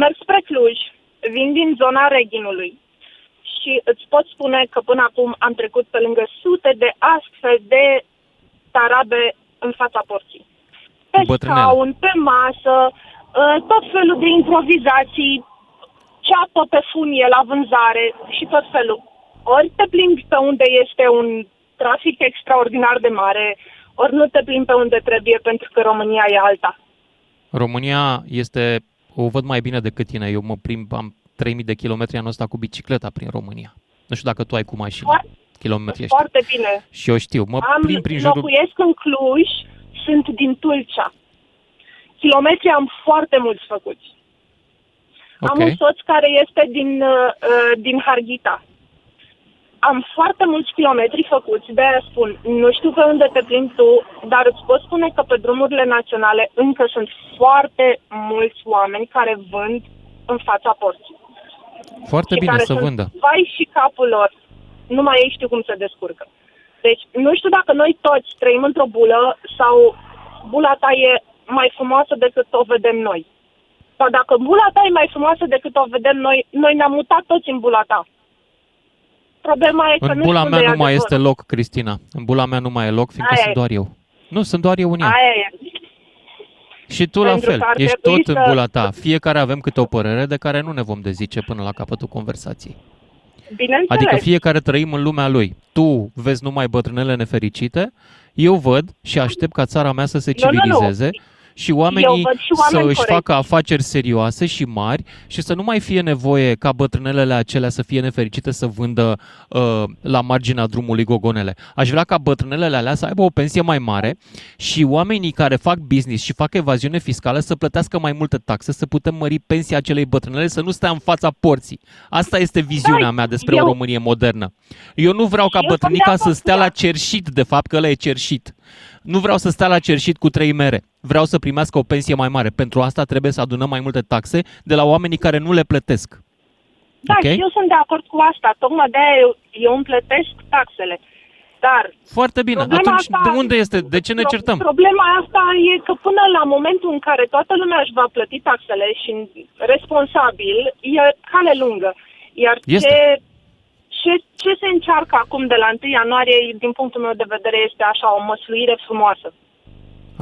merg spre Cluj, vin din zona Reghinului și îți pot spune că până acum am trecut pe lângă sute de astfel de tarabe în fața porții. Pe Bătrânele. scaun, pe masă, uh, tot felul de improvizații, ceapă pe funie la vânzare și tot felul. Ori te plimbi pe unde este un trafic extraordinar de mare, ori nu te plimbi pe unde trebuie pentru că România e alta. România este, o văd mai bine decât tine. Eu mă plimb, am 3000 de kilometri anul ăsta cu bicicleta prin România. Nu știu dacă tu ai cu mașina. Foarte- Kilometri ăștia. Foarte bine. Și eu știu, mă am, plimb prin jurul... locuiesc în Cluj, sunt din Tulcea. Kilometri am foarte mulți făcuți. Am Ok. un soț care este din, uh, uh, din Harghita. Am foarte mulți kilometri făcuți, de aia spun, nu știu pe unde te plimbi tu, dar îți pot spune că pe drumurile naționale încă sunt foarte mulți oameni care vând în fața porții. Foarte și bine care să sunt vândă. vai și capul lor. Numai ei știu cum se descurcă. Deci, nu știu dacă noi toți trăim într-o bulă sau bula ta e mai frumoasă decât o vedem noi. Sau dacă bula ta e mai frumoasă decât o vedem noi, noi ne-am mutat toți în bula ta. Problema e că În nu bula știu mea unde e nu mai adevărul. este loc, Cristina. În bula mea nu mai e loc, fiindcă Aia sunt e. doar eu. Nu, sunt doar eu în ea. Aia e. Și tu la Pentru fel, că ar ești trebui tot în să- bula ta. Fiecare avem câte o părere de care nu ne vom dezice până la capătul conversației. Bineînțeles. Adică fiecare trăim în lumea lui. Tu vezi numai bătrânele nefericite, eu văd și aștept ca țara mea să se Nu, nu, nu. Civilizeze și oamenii văd și să oameni își corecți. facă afaceri serioase și mari și să nu mai fie nevoie ca bătrânelele acelea să fie nefericite să vândă uh, la marginea drumului gogonele. Aș vrea ca bătrânelele alea să aibă o pensie mai mare și oamenii care fac business și fac evaziune fiscală să plătească mai multe taxe, să putem mări pensia acelei bătrânele, să nu stea în fața porții. Asta este viziunea mea despre eu- o Românie modernă. Eu nu vreau ca Eu sunt de bătrânica acord să cu stea ea. la cerșit, de fapt, că ăla e cerșit. Nu vreau să stea la cerșit cu trei mere. Vreau să primească o pensie mai mare. Pentru asta trebuie să adunăm mai multe taxe de la oamenii care nu le plătesc. Da, Ok? și eu sunt de acord cu asta. Tocmai de-aia eu, eu îmi plătesc taxele. Dar Foarte bine. Problema Atunci, asta- de unde este? De ce ne Pro- certăm? Problema asta e că până la momentul în care toată lumea își va plăti taxele și responsabil, e cale lungă. Iar Este. ce, ce, ce se încearcă acum de la 1 ianuarie, din punctul meu de vedere, este așa o măsluire frumoasă.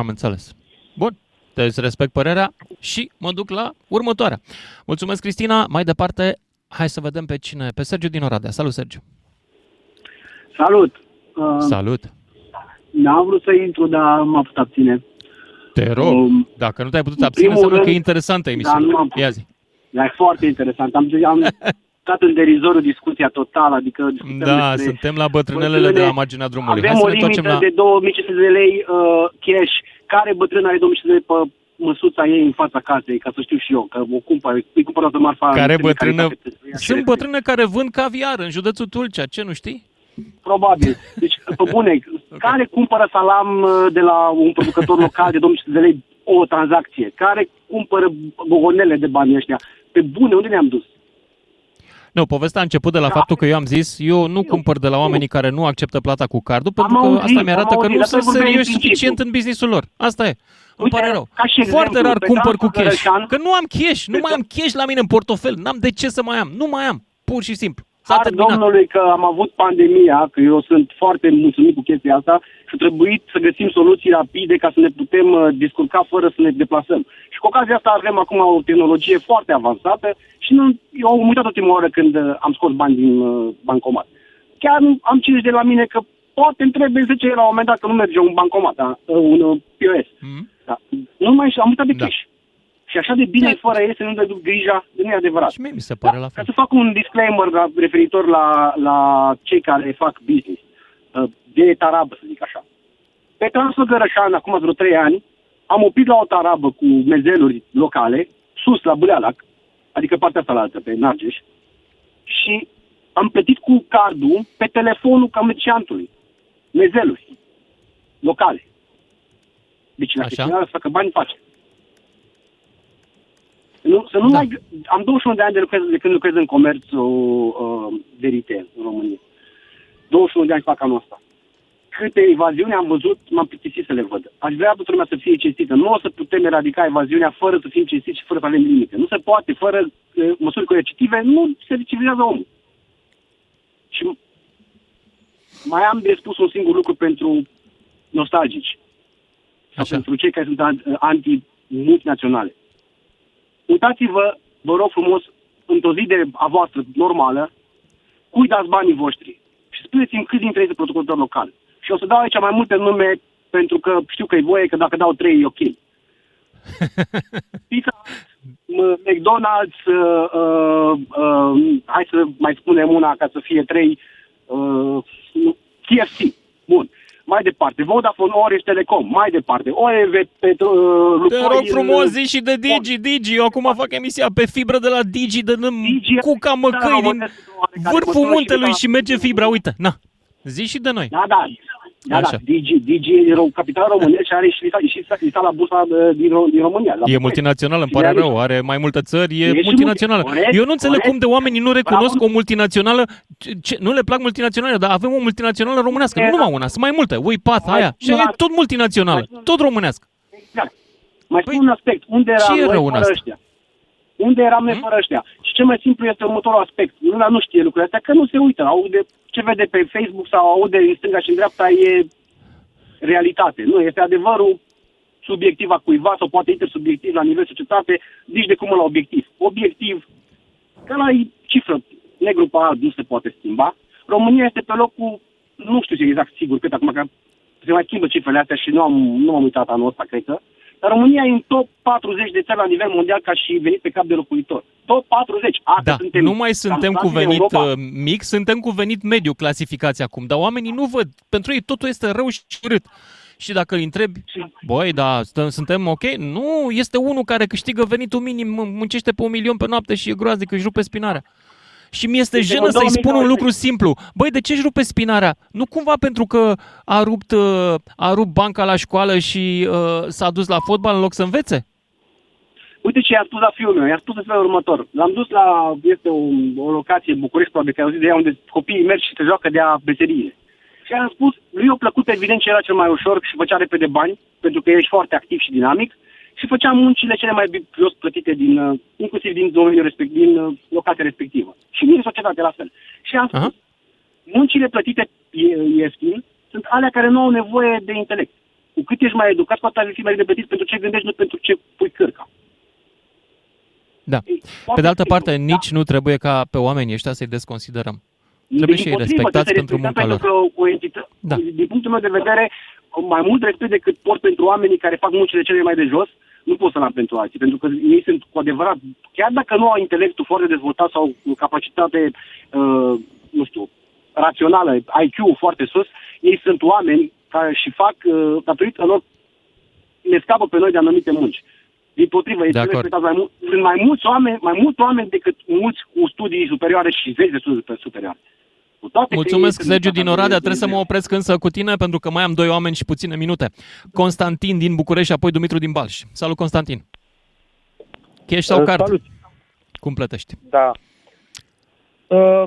Am înțeles. Bun. Te respect părerea și mă duc la următoarea. Mulțumesc, Cristina. Mai departe, hai să vedem pe cine. Pe Sergiu din Oradea. Salut, Sergiu. Salut! Uh, Salut. N-am vrut să intru, dar m-am putut abține. Te rog. Um, Dacă nu te-ai putut în abține, primul înseamnă că e rând- interesantă Da, emisiunea. nu am Ia zi. Dar e foarte interesant. Am, am stat în derizorul discuția totală, adică discutăm Da, despre suntem la bătrânelele de la marginea drumului. Avem Hai să o ne întoarcem limită la... de 2500 de lei uh, cash. Care bătrân are 2500 de lei pe măsuța ei în fața casei, ca să știu și eu, că o cumpăr, îi cumpăr toată marfa. Care de bătrână... calitate pentru ea și Sunt respect. bătrâne care vând caviar în județul Tulcea. Ce, nu știi? Probabil. Deci, pe bune, care cumpără salam uh, de la un producător local de 2500 de lei o tranzacție? Care cumpără gogonele de bani ăștia? Pe bune, unde ne-am dus? Nu, povestea a început de la faptul că eu am zis, eu nu cumpăr de la oamenii care nu acceptă plata cu cardul, pentru că auzit, asta mi-arată am că auzit, nu asta sunt vorbim în serioși principiu. suficient în businessul lor. Asta e. Îmi Uite, pare rău. ca și Foarte exemplu, rar pe cumpăr cu Trans cash. Făgărășan- Că nu am cash, nu mai am cash la mine în portofel. N-am de ce să mai am. Nu mai am. Pur și simplu. S-a Har terminat. Domnului că am avut pandemia, că eu sunt foarte mulțumit cu chestia asta și a trebuit să găsim soluții rapide ca să ne putem uh, descurca fără să ne deplasăm. Și Cu ocazia asta avem acum o tehnologie foarte avansată și nu, eu am uitat ultima oră când uh, am scos bani din uh, bancomat. Chiar am 50 de la mine că poate îmi trebuie 10 la un moment dat că nu merge un bancomat, da? Uh, un uh, POS. Mm-hmm. Da. Nu mai am uitat de da. cash. Și așa de bine da. fără el să nu le duc grija, nu e adevărat. Și mie mi se pare da? la fel. Ca să fac un disclaimer la, referitor la, la cei care fac business, uh, de tarabă, să zic așa. Pe Transfăgărășan, acum vreo 3 ani, am oprit la o tarabă cu mezeluri locale, sus la Bulealac, adică partea asta la altă, pe Nargeș, și am plătit cu cardul pe telefonul comerciantului. Mezeluri locale. Deci la Așa. să facă bani face. Nu, să nu da. mai... Am 21 de ani de, lucrez, de când lucrez în comerțul uh, de retail în România. 21 de ani fac anul ăsta câte evaziuni am văzut, m-am plictisit să le văd. Aș vrea toată lumea să fie cinstită. Nu o să putem eradica evaziunea fără să fim cinstiți și fără să avem limite. Nu se poate, fără uh, măsuri coercitive, nu se civilizează omul. Și mai am de spus un singur lucru pentru nostalgici. Sau Așa. pentru cei care sunt anti-multinaționale. Uitați-vă, vă rog frumos, într-o zi de a voastră normală, cui dați banii voștri? Și spuneți-mi cât dintre ei sunt protocolator local. Și o să dau aici mai multe nume pentru că știu că e voie, că dacă dau trei e ok. Pizza, McDonald's, uh, uh, uh, hai să mai spunem una ca să fie trei, uh, KFC, bun. Mai departe, Vodafone, Orange, Telecom, mai departe, OEV, Petro, uh, Te rog frumos, zi și de Digi, Digi, eu acum fac emisia pe fibră de la Digi, de Digi, cuca măcăi din vârful muntelui și merge fibra, uite, na, zi și de noi. Da, da, da, da, Digi, Digi e capital românesc și are și, și, și la bursa din, din România. La e multinațional, îmi pare rău, are mai multe țări, e, e multinațională. Corect, Eu nu înțeleg corect. cum de oamenii nu recunosc Bravo. o multinațională, ce, nu le plac multinaționale, dar avem o multinațională românească, nu numai una, sunt mai multe, UiPath, aia, și e tot multinațională, tot românească. Exact. Mai spun păi, un aspect, unde era ce e rău în asta? ăștia? Unde eram noi hmm? fără ăștia? Și cel mai simplu este următorul aspect. Lumea nu știe lucrurile astea, că nu se uită. Aude ce vede pe Facebook sau aude în stânga și în dreapta e realitate. Nu, este adevărul subiectiv a cuiva sau poate intersubjectiv la nivel societate, nici de cum la obiectiv. Obiectiv, că la cifră negru pe alb nu se poate schimba. România este pe locul, nu știu exact sigur cât acum, că se mai schimbă cifrele astea și nu am, nu am uitat anul ăsta, cred că. Dar România e în top 40 de țări la nivel mondial ca și venit pe cap de locuitor. Top 40. Asta da, suntem nu mai suntem cu venit uh, mic, suntem cu venit mediu clasificați acum, dar oamenii nu văd. Pentru ei totul este rău și urât. Și dacă îi întrebi, băi, da, suntem ok? Nu, este unul care câștigă venitul minim, muncește pe un milion pe noapte și e groaznic, își rupe spinarea. Și mi este jenă să-i spun un lucru simplu. Băi, de ce își rupe spinarea? Nu cumva pentru că a rupt, uh, a rupt banca la școală și uh, s-a dus la fotbal în loc să învețe? Uite ce i-a spus la fiul meu. I-a spus în felul următor. L-am dus la, este o, o locație în București, probabil că ai auzit de ea, unde copiii merg și se joacă de a beserie. Și am spus, lui a plăcut evident ce era cel mai ușor și făcea repede bani, pentru că ești foarte activ și dinamic și făceam muncile cele mai jos plătite, din, uh, inclusiv din domeniul respectiv, din uh, locația respectivă. Și din societate la fel. Și am spus, uh-huh. muncile plătite ieftin sunt alea care nu au nevoie de intelect. Cu cât ești mai educat, cu atât ai fi mai de plătit pentru ce gândești, nu pentru ce pui cârca. Da. Pe de altă parte, da. nici nu trebuie ca pe oamenii ăștia să-i desconsiderăm. Trebuie și ei respectați pentru munca lor. Pentru că o entitate, da. Din punctul meu de vedere, mai mult respect decât port pentru oamenii care fac muncile cele mai de jos, nu pot să-l am pentru alții, pentru că ei sunt cu adevărat, chiar dacă nu au intelectul foarte dezvoltat sau capacitate, uh, nu știu, rațională, IQ foarte sus, ei sunt oameni care și fac, uh, datorită lor, ne scapă pe noi de anumite munci. Din potrivă, ei sunt mai, mult, sunt mai mulți oameni, mai mulți oameni decât mulți cu studii superioare și zeci de studii superioare. Mulțumesc, Sergiu din Oradea. Trebuie să mă opresc însă cu tine pentru că mai am doi oameni și puține minute. Constantin din București și apoi Dumitru din Balș. Salut, Constantin. Cash sau card? Salut. Cum plătești? Da. Uh,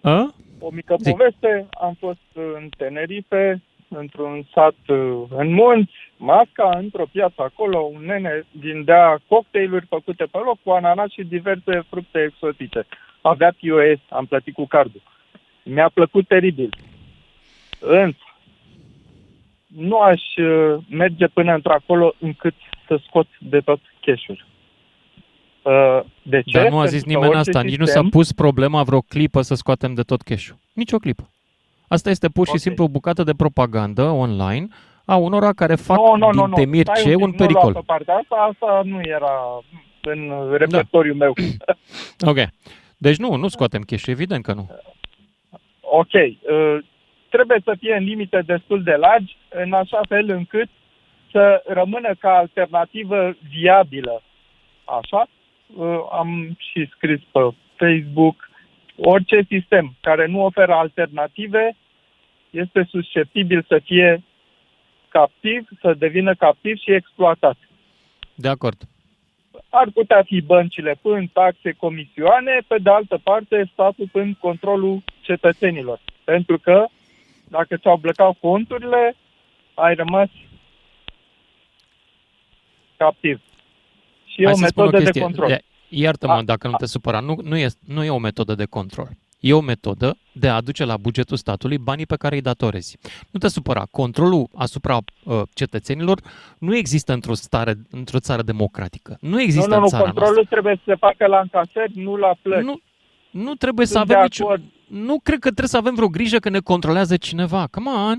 A? O mică Zic. poveste. Am fost în Tenerife, într-un sat uh, în munți, masca, într-o piață acolo, un nene vindea cocktailuri făcute pe loc cu ananas și diverse fructe exotice. Avea POS, am plătit cu cardul. Mi-a plăcut teribil. Însă, nu aș uh, merge până într-acolo încât să scot de tot cash-ul. Uh, de ce? Dar nu a zis nimeni asta, nici nu s-a pus problema vreo clipă să scoatem de tot cash-ul. Nici o clipă. Asta este pur și okay. simplu o bucată de propagandă online a unora care fac no, no, din no, temir ce un, un pericol. Nu partea asta, asta nu era în repertoriul da. meu. ok. Deci nu, nu scoatem cash evident că nu. Ok. Uh, trebuie să fie în limite destul de largi, în așa fel încât să rămână ca alternativă viabilă. Așa? Uh, am și scris pe Facebook, orice sistem care nu oferă alternative este susceptibil să fie captiv, să devină captiv și exploatat. De acord. Ar putea fi băncile până taxe, comisioane, pe de altă parte statul până controlul cetățenilor. Pentru că dacă ți-au blocat conturile, ai rămas captiv. Și e o metodă de control. Iartă-mă dacă nu te supăra, nu, nu, e, nu e o metodă de control. E o metodă de a aduce la bugetul statului banii pe care îi datorezi. Nu te supăra. Controlul asupra uh, cetățenilor nu există într-o, stare, într-o țară democratică. Nu există nu, nu, în țara controlul noastră. trebuie să se facă la încasări, nu la plăți. Nu, nu trebuie Sunt să avem nicio... Nu cred că trebuie să avem vreo grijă că ne controlează cineva. Come on!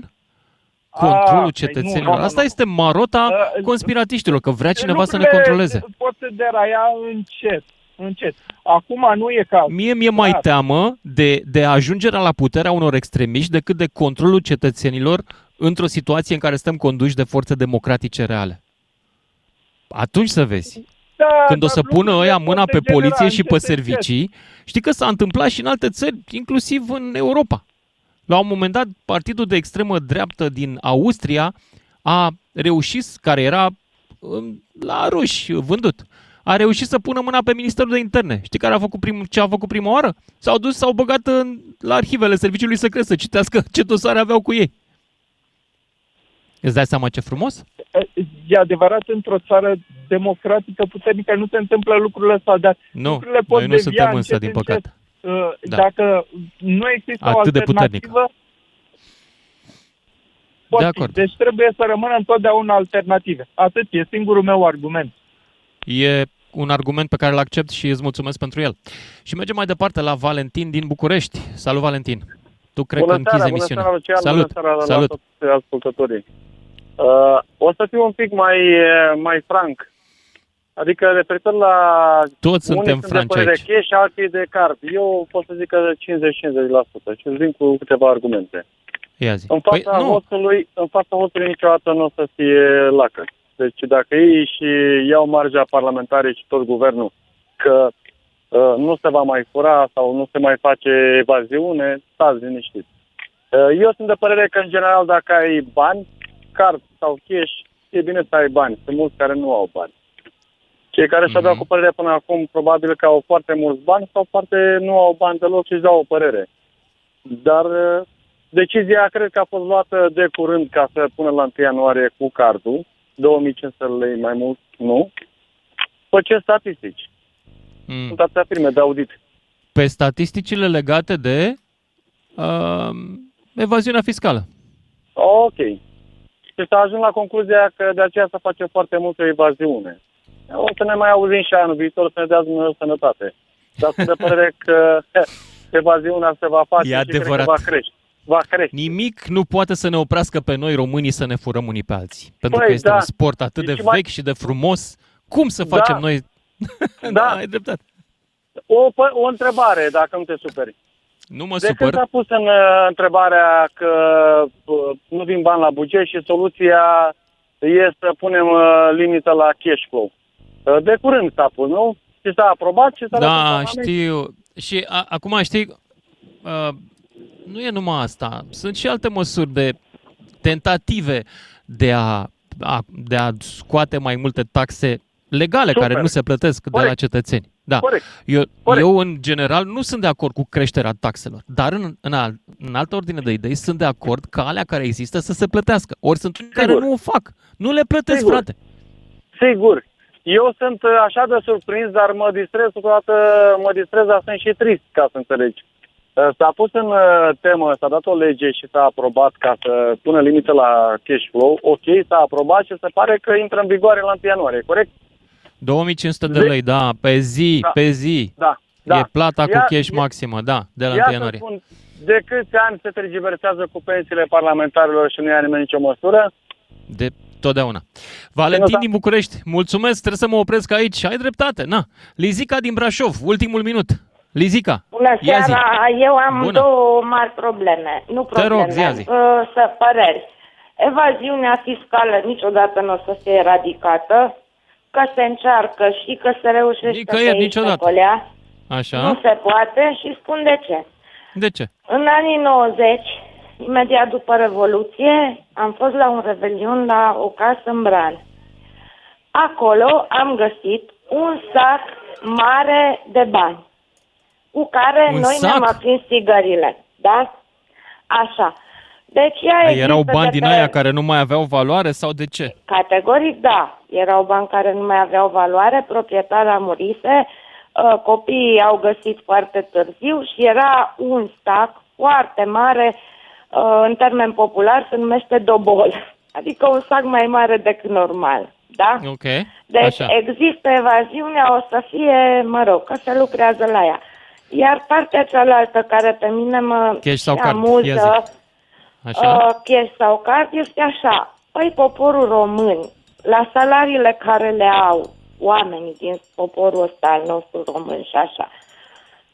Controlul cetățenilor. Nu, nu, nu, Asta este marota uh, conspiratiștilor, că vrea cineva să ne controleze. Poți să deraia încet încet. Acum nu e cazul. Mie mi-e mai Dar... teamă de, de ajungerea la puterea unor extremiști decât de controlul cetățenilor într-o situație în care stăm conduși de forțe democratice reale. Atunci să vezi. Da, Când o să pună ăia mâna pe poliție și pe servicii, știi că s-a întâmplat și în alte țări, inclusiv în Europa. La un moment dat, partidul de extremă dreaptă din Austria a reușit, care era um, la ruși vândut, a reușit să pună mâna pe Ministerul de Interne. Știi care a făcut prim, ce a făcut prima oară? S-au dus, s-au băgat în, la arhivele serviciului secret să citească ce dosare aveau cu ei. Îți dai seama ce frumos? E adevărat, într-o țară democratică puternică nu se întâmplă lucrurile astea, dar nu, lucrurile pot noi nu suntem însă, din păcate. Uh, da. Dacă nu există Atât o alternativă, de puternică. de acord. Deci trebuie să rămână întotdeauna alternative. Atât, e singurul meu argument. E un argument pe care îl accept și îți mulțumesc pentru el. Și mergem mai departe la Valentin din București. Salut, Valentin! Tu cred bună că închizi seara, emisiunea. Bună seara, Salut! Bună seara la Salut! La ascultătorii. Uh, o să fiu un pic mai, mai franc. Adică referitor la... Toți suntem franci aici. de cash și alții de card. Eu pot să zic că 50-50% și îți vin cu câteva argumente. Ia zi. În fața, păi, hostului, în fața hostului niciodată nu o să fie lacă. Deci dacă ei și iau marja parlamentare și tot guvernul că uh, nu se va mai fura sau nu se mai face evaziune, stați liniștiți. Uh, eu sunt de părere că, în general, dacă ai bani, card sau cash, e bine să ai bani. Sunt mulți care nu au bani. Cei care mm-hmm. și-au dat mhm. cu părere până acum, probabil că au foarte mulți bani sau foarte nu au bani deloc și își dau o părere. Dar uh, decizia cred că a fost luată de curând ca să pună la 1 ianuarie cu cardul 2500 lei mai mult, nu. Pe ce statistici? Mm. Sunt atâtea firme de audit. Pe statisticile legate de uh, evaziunea fiscală. Ok. Și să ajung la concluzia că de aceea se face foarte multă evaziune. O să ne mai auzim și anul viitor să ne dea Dumnezeu sănătate. Dar sunt de părere că evaziunea se va face e și adevărat. va crește va crește. Nimic nu poate să ne oprească pe noi românii să ne furăm unii pe alții. Pentru păi, că este da. un sport atât deci de mai... vechi și de frumos. Cum să facem da. noi? Da. da, ai dreptate. O, o întrebare, dacă nu te superi. Nu mă de supăr. când s-a pus în uh, întrebarea că uh, nu vin bani la buget și soluția este să punem uh, limită la cash flow. Uh, de curând s-a pus, nu? Și s-a aprobat și s-a Da, știu. Și a, acum știi, uh, nu e numai asta. Sunt și alte măsuri de tentative de a, a, de a scoate mai multe taxe legale Super. care nu se plătesc Corect. de la cetățeni. Da. Corect. Eu, Corect. eu, în general, nu sunt de acord cu creșterea taxelor, dar în, în, al, în altă ordine de idei sunt de acord ca alea care există să se plătească. Ori sunt unii care nu o fac. Nu le plătesc, Sigur. frate. Sigur. Eu sunt așa de surprins, dar mă distrez, totodată mă distrez, dar sunt și trist, ca să înțelegi. Uh, s-a pus în uh, temă, s-a dat o lege și s-a aprobat ca să pună limită la cash flow. Ok, s-a aprobat și se pare că intră în vigoare la 1 ianuarie, corect? 2500 de lei, da, pe zi, Da. pe zi. Da. da. E plata Ia- cu cash ia- maximă, da, de la 1 Ia să ianuarie. spun, de câți ani se tergiversează cu pensiile parlamentarilor și nu ia nimeni nicio măsură? De totdeauna. Valentin din București, mulțumesc, trebuie să mă opresc aici. Ai dreptate, na. Lizica din Brașov, ultimul minut. Lizica, Bună ia zi. seara, eu am Bună. două mari probleme. Nu Te probleme, rog, zi, zi. uh, să păreri. Evaziunea fiscală niciodată nu o să fie eradicată, că se încearcă și că se reușește Nicăieri, pe aici, niciodată. pe colea. Așa? Nu se poate și spun de ce. De ce? În anii 90, imediat după Revoluție, am fost la un revelion la o casă în Bran. Acolo am găsit un sac mare de bani cu care Un noi sac? ne-am aprins țigările. Da? Așa. Deci ea Păi există erau de bani din pe- aia care nu mai aveau valoare sau de ce? Categoric, da. Erau bani care nu mai aveau valoare, proprietara murise, uh, copiii au găsit foarte târziu și era un stac foarte mare, uh, în termen popular se numește dobol, adică un sac mai mare decât normal. Da? Ok, Deci așa. există evaziunea, o să fie, mă rog, că se lucrează la ea. Iar partea cealaltă care pe mine mă Cash sau și card? Ia amuză, zi. Așa? Uh, cash sau card este așa. Păi poporul român, la salariile care le au oamenii din poporul ăsta al nostru român și așa,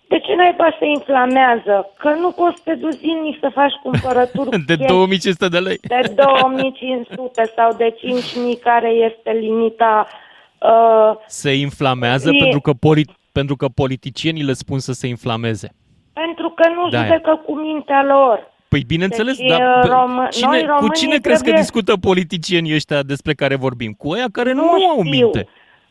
de ce naiba se inflamează? Că nu poți să te duci zilnic să faci cumpărături De cash 2500 de lei. de 2500 sau de 5000 care este limita uh, Se inflamează E- pentru că, poli- pentru că politicienii le spun să se inflameze. pentru că nu De-aia. judecă cu mintea lor. Păi bineînțeles, Deci, dar uh, bă, român- cine, noi cu românii cine crezi că trebuie- discută politicienii ăștia despre care vorbim? Cu aia care nu, Nu au știu. minte.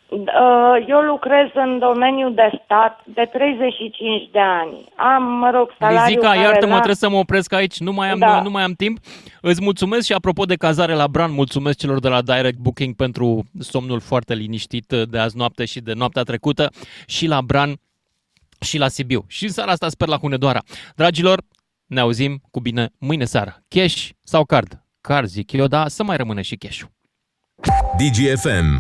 Uh, Eu lucrez în domeniul de stat de 35 de ani. Am, mă rog, salariul Lizica, care iartă-mă, la- trebuie să mă opresc aici, nu mai, am, Da. nu mai am timp. Îți mulțumesc și apropo de cazare la Bran, mulțumesc celor de la Direct Booking pentru somnul foarte liniștit de azi noapte și de noaptea trecută și la Bran și la Sibiu. Și în seara asta sper la Hunedoara. Dragilor, ne auzim cu bine mâine seară. Cash sau card? Card zic eu, dar să mai rămână și cash DGFM.